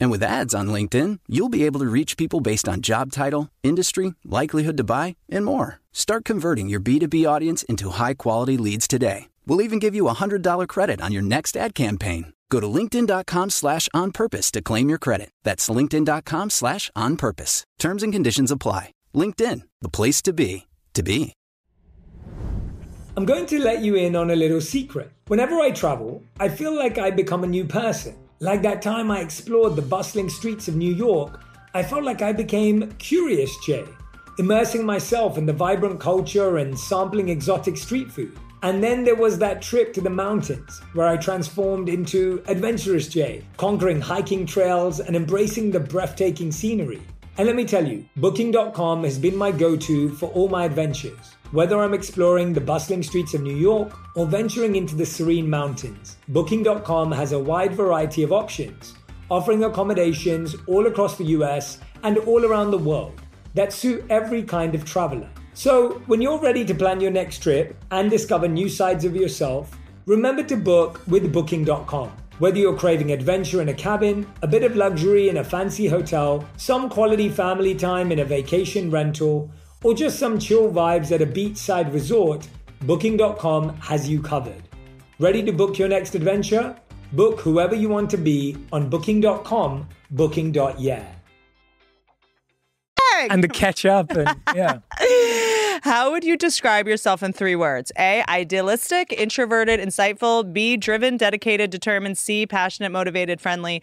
And with ads on LinkedIn, you'll be able to reach people based on job title, industry, likelihood to buy, and more. Start converting your B2B audience into high quality leads today. We'll even give you a $100 credit on your next ad campaign. Go to linkedin.com slash on purpose to claim your credit. That's linkedin.com slash on purpose. Terms and conditions apply. LinkedIn, the place to be, to be. I'm going to let you in on a little secret. Whenever I travel, I feel like I become a new person. Like that time I explored the bustling streets of New York, I felt like I became Curious Jay, immersing myself in the vibrant culture and sampling exotic street food. And then there was that trip to the mountains where I transformed into Adventurous Jay, conquering hiking trails and embracing the breathtaking scenery. And let me tell you, Booking.com has been my go to for all my adventures. Whether I'm exploring the bustling streets of New York or venturing into the serene mountains, Booking.com has a wide variety of options, offering accommodations all across the US and all around the world that suit every kind of traveler. So, when you're ready to plan your next trip and discover new sides of yourself, remember to book with Booking.com. Whether you're craving adventure in a cabin, a bit of luxury in a fancy hotel, some quality family time in a vacation rental, or just some chill vibes at a beachside resort, Booking.com has you covered. Ready to book your next adventure? Book whoever you want to be on Booking.com, Booking.yeah. And the catch up, and yeah. How would you describe yourself in three words? A, idealistic, introverted, insightful. B, driven, dedicated, determined. C, passionate, motivated, friendly.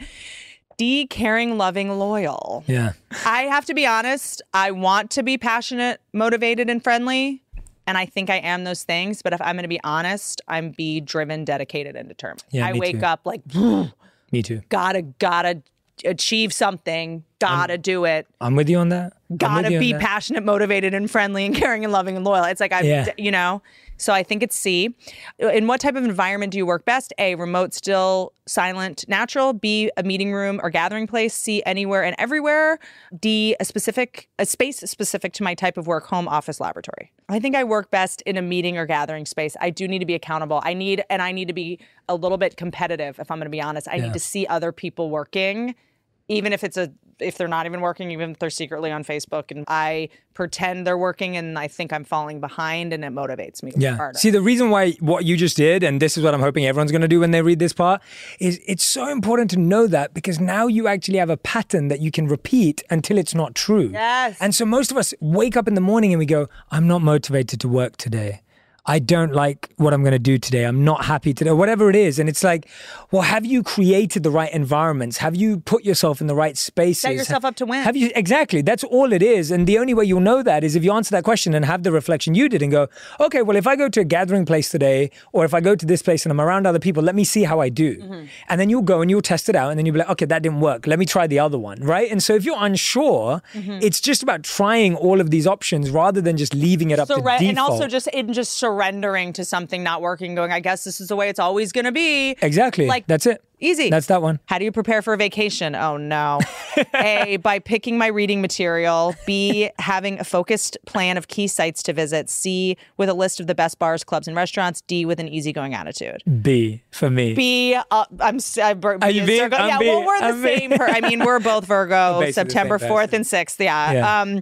D, caring, loving, loyal. Yeah. I have to be honest, I want to be passionate, motivated, and friendly. And I think I am those things. But if I'm going to be honest, I'm be driven, dedicated, and determined. Yeah, I wake too. up like, Me too. gotta, gotta achieve something, gotta do it. I'm with you on that. I'm gotta you be passionate, motivated, and friendly, and caring, and loving, and loyal. It's like I, Yeah. you know. So I think it's C. In what type of environment do you work best? A. Remote, still, silent, natural. B. A meeting room or gathering place. C. Anywhere and everywhere. D. A specific, a space specific to my type of work: home, office, laboratory. I think I work best in a meeting or gathering space. I do need to be accountable. I need, and I need to be a little bit competitive. If I'm going to be honest, I Yeah. need to see other people working even if it's a if they're not even working even if they're secretly on facebook and i pretend they're working and i think i'm falling behind and it motivates me Yeah. harder. See, the reason why what you just did, and this is what I'm hoping everyone's going to do when they read this part, is it's so important to know that because now you actually have a pattern that you can repeat until it's not true. Yes. And so most of us wake up in the morning and we go, I'm not motivated to work today. I don't like what I'm going to do today. I'm not happy today, whatever it is. And it's like, well, have you created the right environments? Have you put yourself in the right spaces? Set yourself up to win. Have you exactly? That's all it is. And the only way you'll know that is if you answer that question and have the reflection you did and go, okay, well, if I go to a gathering place today, or if I go to this place and I'm around other people, let me see how I do. Mm-hmm. And then you'll go and you'll test it out, and then you'll be like, okay, that didn't work. Let me try the other one, right? And so if you're unsure, Mm-hmm. it's just about trying all of these options rather than just leaving it up to Surre- default. and also just in just surrendering to something not working going i guess this is the way it's always going to be exactly. like that's it. easy That's that one. How do you prepare for a vacation? Oh no. A, by picking my reading material. B, having a focused plan of key sites to visit. C, with a list of the best bars, clubs, and restaurants. D, with an easygoing attitude. B for me. B, uh, I'm, I, B Are you B? Virgo. I'm Yeah, B. well, we're the I'm same. Per- I mean, we're both Virgo, September 4th and 6th. Yeah. Yeah. Um,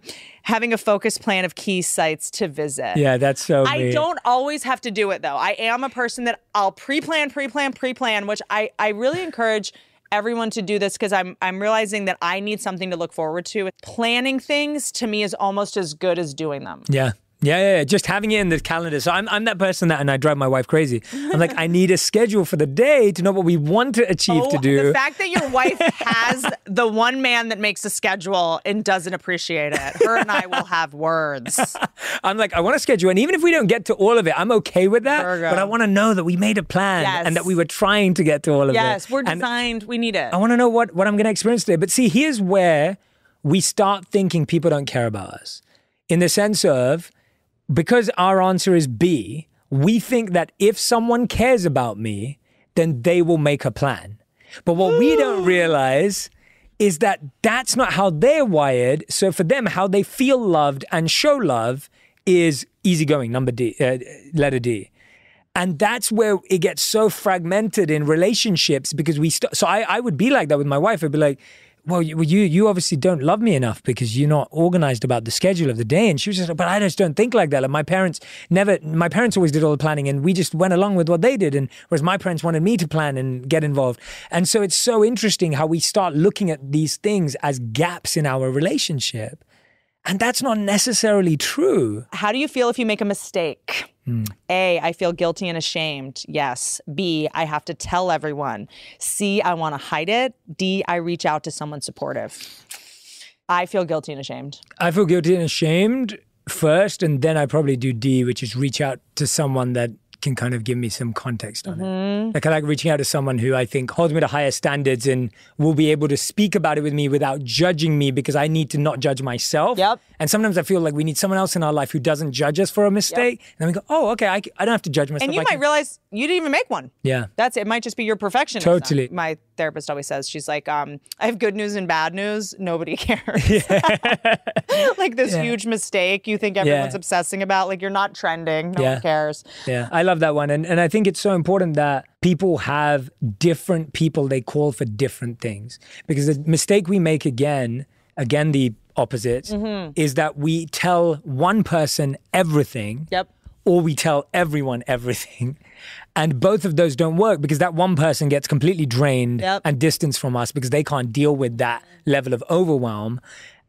having a focused plan of key sites to visit. Yeah, that's so. I me. don't always have to do it though. I am a person that I'll pre-plan, pre-plan, pre-plan, which I I really encourage everyone to do this because I'm I'm realizing that I need something to look forward to. Planning things to me is almost as good as doing them. Yeah. Yeah, yeah, yeah, just having it in the calendar. So I'm, I'm that person that, and I drive my wife crazy. I'm like, I need a schedule for the day to know what we want to achieve to Oh, do. The fact that your wife has the one man that makes a schedule and doesn't appreciate it. Her and I will have words. I'm like, I want to schedule, and even if we don't get to all of it, I'm okay with that. Virgo. But I want to know that we made a plan Yes. and that we were trying to get to all of it. yes, we're And designed. we need it. I want to know what, what I'm going to experience today. But see, here's where we start thinking people don't care about us in the sense of because our answer is B, we think that if someone cares about me, then they will make a plan. But what we don't realize is that that's not how they're wired. So for them, how they feel loved and show love is easygoing, number D, uh, letter D. And that's where it gets so fragmented in relationships because we st- so I, I would be like that with my wife. I'd be like, well, you, you obviously don't love me enough because you're not organized about the schedule of the day. And she was just like, but I just don't think like that. Like my parents never, my parents always did all the planning and we just went along with what they did. And whereas my parents wanted me to plan and get involved. And so it's so interesting how we start looking at these things as gaps in our relationship. And that's not necessarily true. How do you feel if you make a mistake? Hmm. A, I feel guilty and ashamed. Yes. B, I have to tell everyone. C, I want to hide it. D, I reach out to someone supportive. I feel guilty and ashamed. I feel guilty and ashamed first, and then I probably do D, which is reach out to someone that can kind of give me some context on Mm-hmm. it. Like I like reaching out to someone who I think holds me to higher standards and will be able to speak about it with me without judging me because I need to not judge myself. Yep. And sometimes I feel like we need someone else in our life who doesn't judge us for a mistake. And then we go, oh, okay, I don't have to judge myself. and you I might can- realize you didn't even make one. Yeah. That's it. Might just be your perfectionism. Totally. My therapist always says she's like, um, I have good news and bad news. Nobody cares. like this huge mistake you think everyone's Yeah. obsessing about. Like you're not trending. No Yeah. one cares. Yeah, I love that one. And, and I think it's so important that people have different people they call for different things. Because the mistake we make again, again, the opposite, Mm-hmm. is that we tell one person everything. Yep. Or we tell everyone everything. And both of those don't work because that one person gets completely drained Yep. and distanced from us because they can't deal with that level of overwhelm.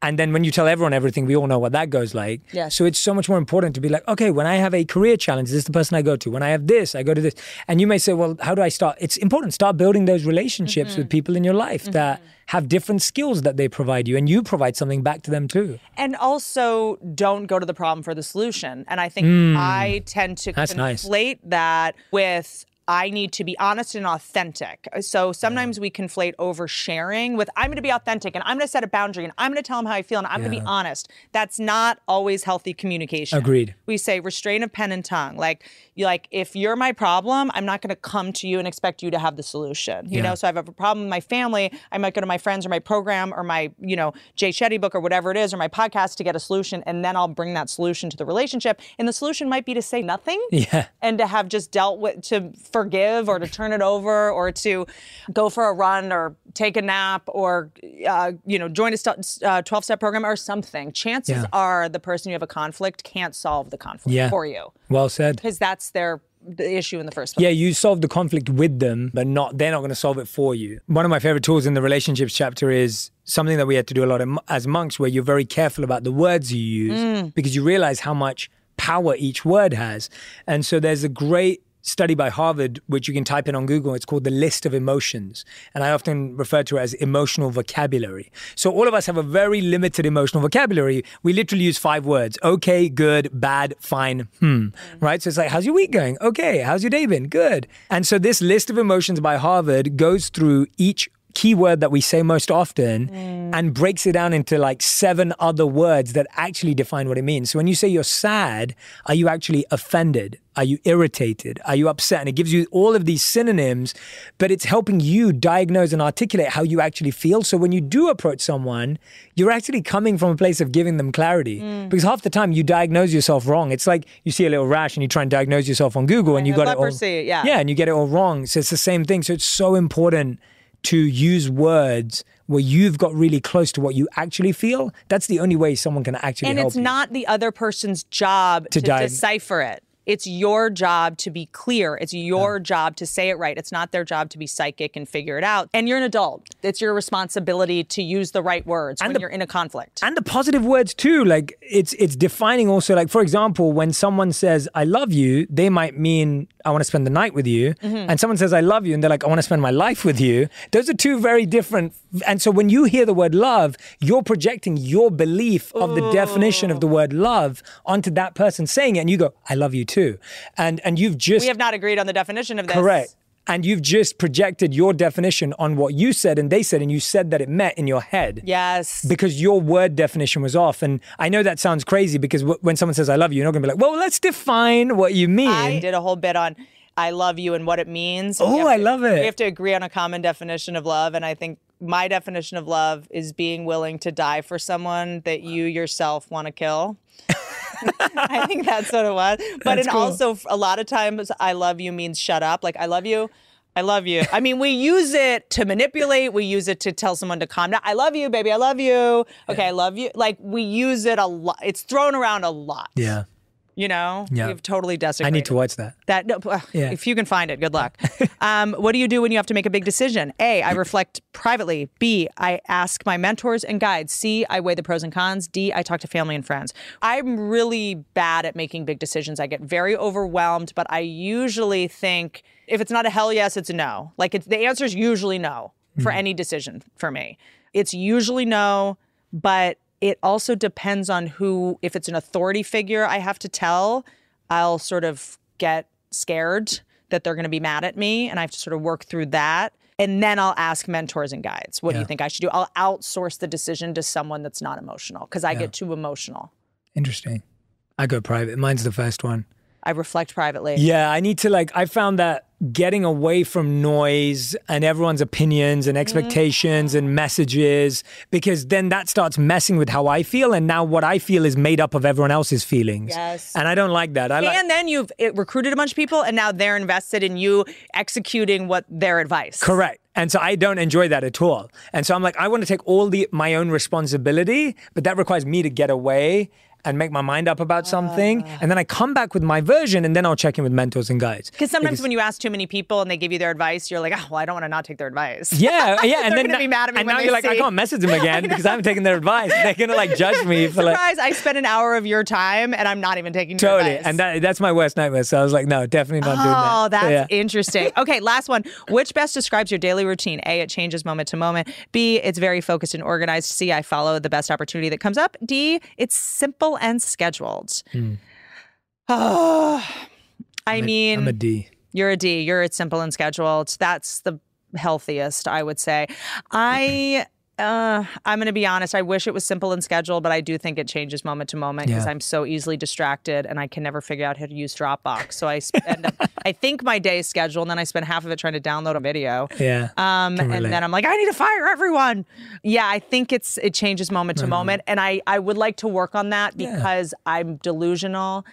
And then when you tell everyone everything, we all know what that goes like. Yes. So it's so much more important to be like, okay, when I have a career challenge, this is the person I go to. When I have this, I go to this. And you may say, well, how do I start? It's important. Start building those relationships mm-hmm. with people in your life mm-hmm. that have different skills that they provide you, and you provide something back to them too. And also, don't go to the problem for the solution. And I think hmm. I tend to. That's nice. conflate that with I need to be honest and authentic. So sometimes we conflate oversharing with I'm going to be authentic and I'm going to set a boundary and I'm going to tell them how I feel and I'm going to be honest. That's not always healthy communication. Agreed. We say restraint of pen and tongue. Like you like if you're my problem, I'm not going to come to you and expect you to have the solution. You Yeah. know, so I have a problem with my family, I might go to my friends or my program or my, you know, Jay Shetty book or whatever it is or my podcast to get a solution and then I'll bring that solution to the relationship. And the solution might be to say nothing Yeah. and to have just dealt with to forgive or to turn it over or to go for a run or take a nap or uh, you know join a st- uh, 12 step program or something chances Yeah. are the person you have a conflict can't solve the conflict Yeah. for you Well said. because that's their the issue in the first place Yeah, you solve the conflict with them, but not they're not going to solve it for you. One of my favorite tools in the relationships chapter is something that we had to do a lot of, as monks, where you're very careful about the words you use because you realize how much power each word has. And so there's a great study by Harvard, which you can type in on Google. It's called the list of emotions. And I often refer to it as emotional vocabulary. So all of us have a very limited emotional vocabulary. We literally use five words okay, good, bad, fine, hmm. Right? So it's like, how's your week going? Okay. How's your day been? Good. And so this list of emotions by Harvard goes through each keyword that we say most often mm. and breaks it down into like seven other words that actually define what it means. So when you say you're sad, are you actually offended? Are you irritated? Are you upset? And it gives you all of these synonyms, but it's helping you diagnose and articulate how you actually feel. So when you do approach someone, you're actually coming from a place of giving them clarity. Mm. Because half the time you diagnose yourself wrong. It's like you see a little rash and you try and diagnose yourself on Google and you got leprosy, it all. yeah. Yeah, and you get it all wrong. So it's the same thing. So it's so important to use words where you've got really close to what you actually feel. That's the only way someone can actually know. and it's you. not the other person's job to, diag- decipher it it's your job to be clear it's your job to say it right it's not their job to be psychic and figure it out and you're an adult it's your responsibility to use the right words when the- you're in a conflict and the positive words too like it's it's defining also like for example when someone says i love you they might mean i want to spend the night with you. Mm-hmm. and someone says i love you and they're like i want to spend my life with you. Those are two very different and so when you hear the word love you're projecting your belief of the definition of the word love onto that person saying it and you go i love you too. And and you've just we have not agreed on the definition of this. Correct. And you've just projected your definition on what you said and they said, and you said that it met in your head. yes Because your word definition was off. And I know that sounds crazy because w- when someone says, I love you, you're not going to be like, well, let's define what you mean. I did a whole bit on I love you and what it means. Oh, I to- love it. We have to agree on a common definition of love. And I think my definition of love is being willing to die for someone that you yourself want to kill. I think that's what it was. But and cool. also a lot of times I love you means shut up. Like I love you. I love you. I mean, we use it to manipulate. We use it to tell someone to calm down. I love you, baby. I love you. Okay, I love you. Like we use it a lot. It's thrown around a lot. yeah. You know, Yeah. we've totally I need to watch that. That no, Yeah. if you can find it, good luck. um, what do you do when you have to make a big decision? A, I reflect privately. B, I ask my mentors and guides. C, I weigh the pros and cons. D, I talk to family and friends. I'm really bad at making big decisions. I get very overwhelmed, but I usually think if it's not a hell yes, it's a no. Like it's the answer is usually no for any decision for me. It's usually no, but it also depends on who if it's an authority figure I have to tell, I'll sort of get scared that they're going to be mad at me and I have to sort of work through that. And then I'll ask mentors and guides, what do you think I should do? I'll outsource the decision to someone that's not emotional because I get too emotional. Interesting. I go private. Mine's the first one. I reflect privately. Yeah, I need to like. I found that getting away from noise and everyone's opinions and mm-hmm. expectations and messages, because then that starts messing with how I feel, and now what I feel is made up of everyone else's feelings. Yes. and I don't like that. I like. and then you've it, recruited a bunch of people and now they're invested in you executing what their advice. Correct. And so I don't enjoy that at all. And so I'm like, I want to take all the my own responsibility, but that requires me to get away and make my mind up about something. Ah. And then I come back with my version and then I'll check in with mentors and guides. Because sometimes when you ask too many people and they give you their advice, you're like, oh, well, I don't want to not take their advice. Yeah, yeah, and then gonna be mad at me and now you're like, I can't message them again because I haven't taken their advice. They're gonna like judge me for like Surprise! I spent an hour of your time and I'm not even taking your totally, advice. and that, that's my worst nightmare. So I was like, no, definitely not doing that. Oh, that's yeah. interesting. Okay, last one. Which best describes your daily routine? A, it changes moment to moment. B, it's very focused and organized. C, I follow the best opportunity that comes up. D, it's simple and scheduled. Oh, I mean, Hmm. I'm a D. you're a D. You're it's simple and scheduled. That's the healthiest, I would say. I. Uh, I'm going to be honest. I wish it was simple and scheduled, but I do think it changes moment to moment because Yeah. I'm so easily distracted and I can never figure out how to use Dropbox. So I sp- end up, I think my day is scheduled, and then I spend half of it trying to download a video. Yeah. Um, and relate. then I'm like, I need to fire everyone. Yeah, I think it's it changes moment to moment, and I I would like to work on that because I'm delusional.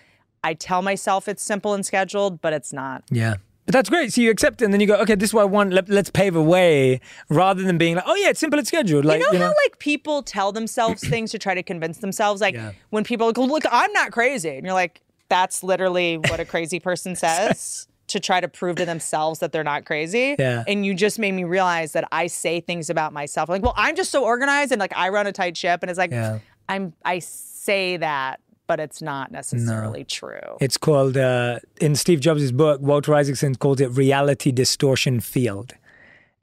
I tell myself it's simple and scheduled, but it's not. Yeah. But that's great. So you accept it and then you go, okay, this is what I want. Let, let's pave a way rather than being like, oh, yeah, it's simple, it's scheduled. Like, you know how like people tell themselves things to try to convince themselves? Like Yeah. when people go, look, I'm not crazy. And you're like, that's literally what a crazy person says to try to prove to themselves that they're not crazy. Yeah. And you just made me realize that I say things about myself. Like, well, I'm just so organized and like I run a tight ship. And it's like, Yeah. I'm I say that, but it's not necessarily true. It's called, uh, in Steve Jobs' book, Walter Isaacson calls it reality distortion field.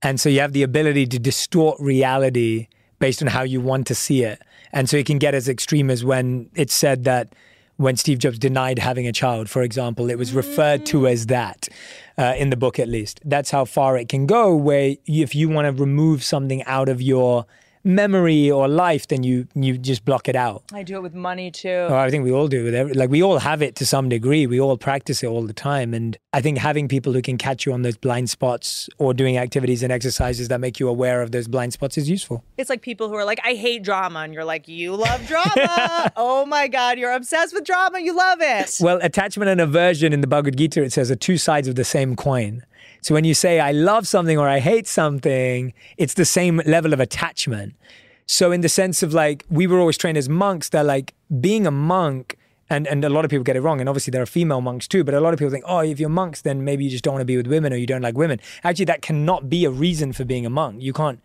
And so you have the ability to distort reality based on how you want to see it. And so it can get as extreme as when it's said that when Steve Jobs denied having a child, for example, it was referred to as that uh, in the book, at least. That's how far it can go, where if you want to remove something out of your memory or life, then you you just block it out. I do it with money too. Or I think we all do with every, like we all have it to some degree. We all practice it all the time, and I think having people who can catch you on those blind spots or doing activities and exercises that make you aware of those blind spots is useful. It's like people who are like, I hate drama. And you're like, you love drama. oh my God, you're obsessed with drama. You love it. Well, attachment and aversion in the Bhagavad Gita it says are two sides of the same coin. So when you say I love something or I hate something, it's the same level of attachment. So in the sense of like we were always trained as monks that like being a monk and, and a lot of people get it wrong. And obviously there are female monks too, but a lot of people think, oh, if you're monks, then maybe you just don't want to be with women or you don't like women. Actually, that cannot be a reason for being a monk. You can't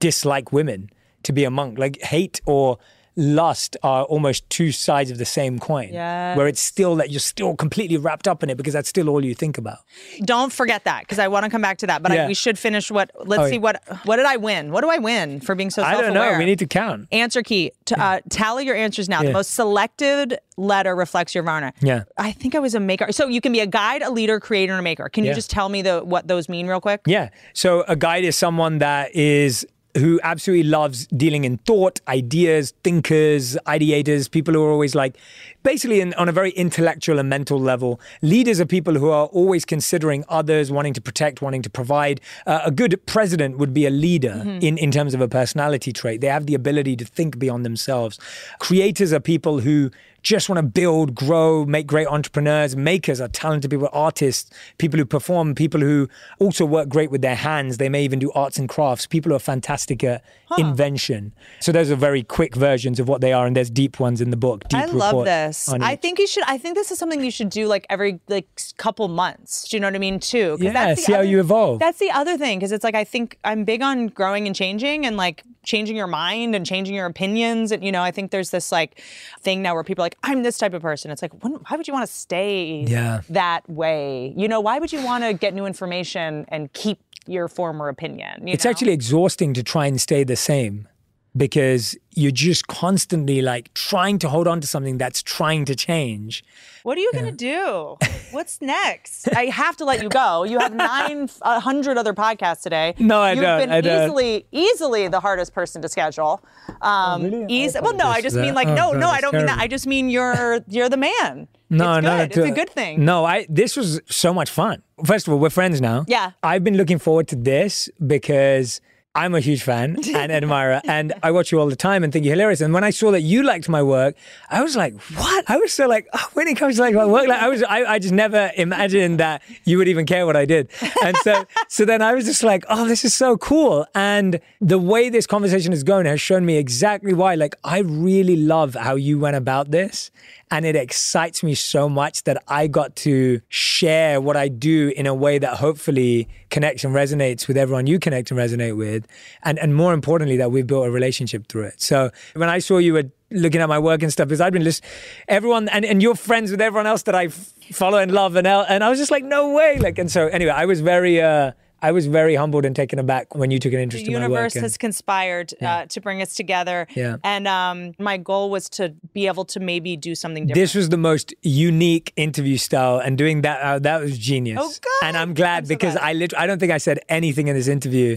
dislike women to be a monk. Like hate or lust are almost two sides of the same coin. Where it's still that you're still completely wrapped up in it because that's still all you think about. Don't forget that because I want to come back to that. But I, we should finish what, let's Oh, see what, what did I win? What do I win for being so I don't know. We need to count. Answer key. To, uh, tally your answers now. Yeah. The most selected letter reflects your Varna. Yeah. I think I was a maker. So you can be a guide, a leader, creator, and a maker. Can you just tell me the what those mean real quick? Yeah. So a guide is someone that is who absolutely loves dealing in thought, ideas, thinkers, ideators, people who are always like basically in, on a very intellectual and mental level. Leaders are people who are always considering others, wanting to protect, wanting to provide. Uh, a good president would be a leader in, in terms of a personality trait. They have the ability to think beyond themselves. Creators are people who just want to build, grow, make great entrepreneurs. Makers are talented people, artists, people who perform, people who also work great with their hands. They may even do arts and crafts. People who are fantastic at invention. So those are very quick versions of what they are, and there's deep ones in the book. Deep I love this. I think you should. I think this is something you should do like every like couple months. Do you know what I mean? Too. Yeah, that's the see how you evolve. That's the other thing because it's like I think I'm big on growing and changing and like changing your mind and changing your opinions. And you know, I think there's this like thing now where people are like I'm this type of person. It's like when, why would you want to stay Yeah. that way? You know, why would you want to get new information and keep your former opinion? It's know? actually exhausting to try and stay the same. Because you're just constantly like trying to hold on to something that's trying to change. What are you going to do? What's next? I have to let you go. You have 900 other podcasts today. No, I You've don't. been I don't. easily, easily the hardest person to schedule. Um, really? Easy- well, no, I just mean like, Oh, no, God, no, I don't mean that. I just mean you're you're the man. No, it's no, it's a good thing. No, I. This was so much fun. First of all, we're friends now. Yeah. I've been looking forward to this because I'm a huge fan and admirer, and I watch you all the time and think you're hilarious. And when I saw that you liked my work, I was like, "What?" I was so like, oh, "When it comes to like my work, like I was, I, I just never imagined that you would even care what I did." And so, so then I was just like, "Oh, this is so cool." And the way this conversation is going has shown me exactly why. Like, I really love how you went about this, and it excites me so much that I got to share what I do in a way that hopefully connects and resonates with everyone you connect and resonate with. And, and more importantly, that we've built a relationship through it. So when I saw you were looking at my work and stuff, because I've been listening, everyone, and, and you're friends with everyone else that I follow and love. And, and I was just like, no way. Like, and so anyway, I was very, uh, I was very humbled and taken aback when you took an interest the in my work. The universe has conspired uh, to bring us together. Yeah. And um, my goal was to be able to maybe do something different. This was the most unique interview style, and doing that uh, that was genius. Oh, good. And I'm glad I'm so because glad. I literally I don't think I said anything in this interview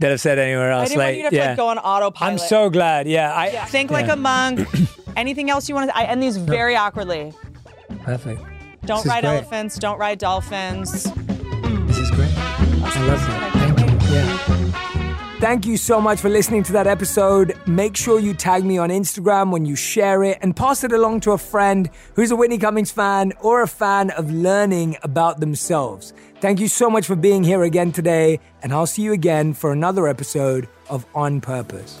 that I've said anywhere else. I didn't like, want you to yeah. like, go on autopilot. I'm so glad. Yeah, I Think like a monk. Anything else you want to? I end these very awkwardly. perfect. Don't ride great. elephants. Don't ride dolphins. This is great. I love that. Thank you. Yeah. Thank you so much for listening to that episode. Make sure you tag me on Instagram when you share it and pass it along to a friend who's a Whitney Cummings fan or a fan of learning about themselves. Thank you so much for being here again today, and I'll see you again for another episode of On Purpose.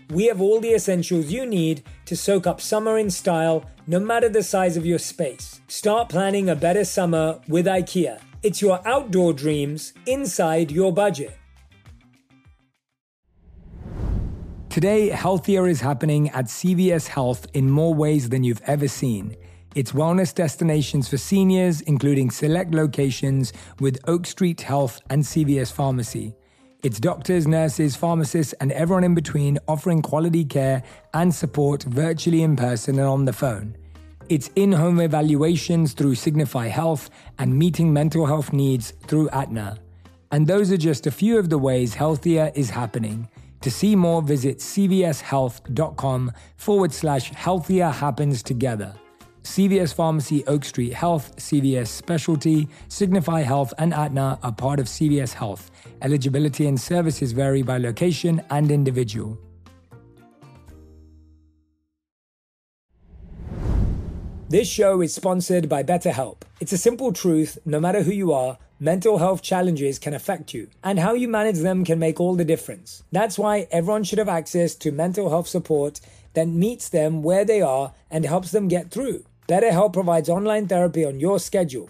we have all the essentials you need to soak up summer in style, no matter the size of your space. Start planning a better summer with IKEA. It's your outdoor dreams inside your budget. Today, healthier is happening at CVS Health in more ways than you've ever seen. It's wellness destinations for seniors, including select locations with Oak Street Health and CVS Pharmacy. It's doctors, nurses, pharmacists, and everyone in between offering quality care and support virtually in person and on the phone. It's in home evaluations through Signify Health and meeting mental health needs through Aetna. And those are just a few of the ways healthier is happening. To see more, visit cvshealth.com forward slash healthier happens together. CVS Pharmacy, Oak Street Health, CVS Specialty, Signify Health, and Aetna are part of CVS Health. Eligibility and services vary by location and individual. This show is sponsored by BetterHelp. It's a simple truth no matter who you are, mental health challenges can affect you, and how you manage them can make all the difference. That's why everyone should have access to mental health support that meets them where they are and helps them get through. BetterHelp provides online therapy on your schedule.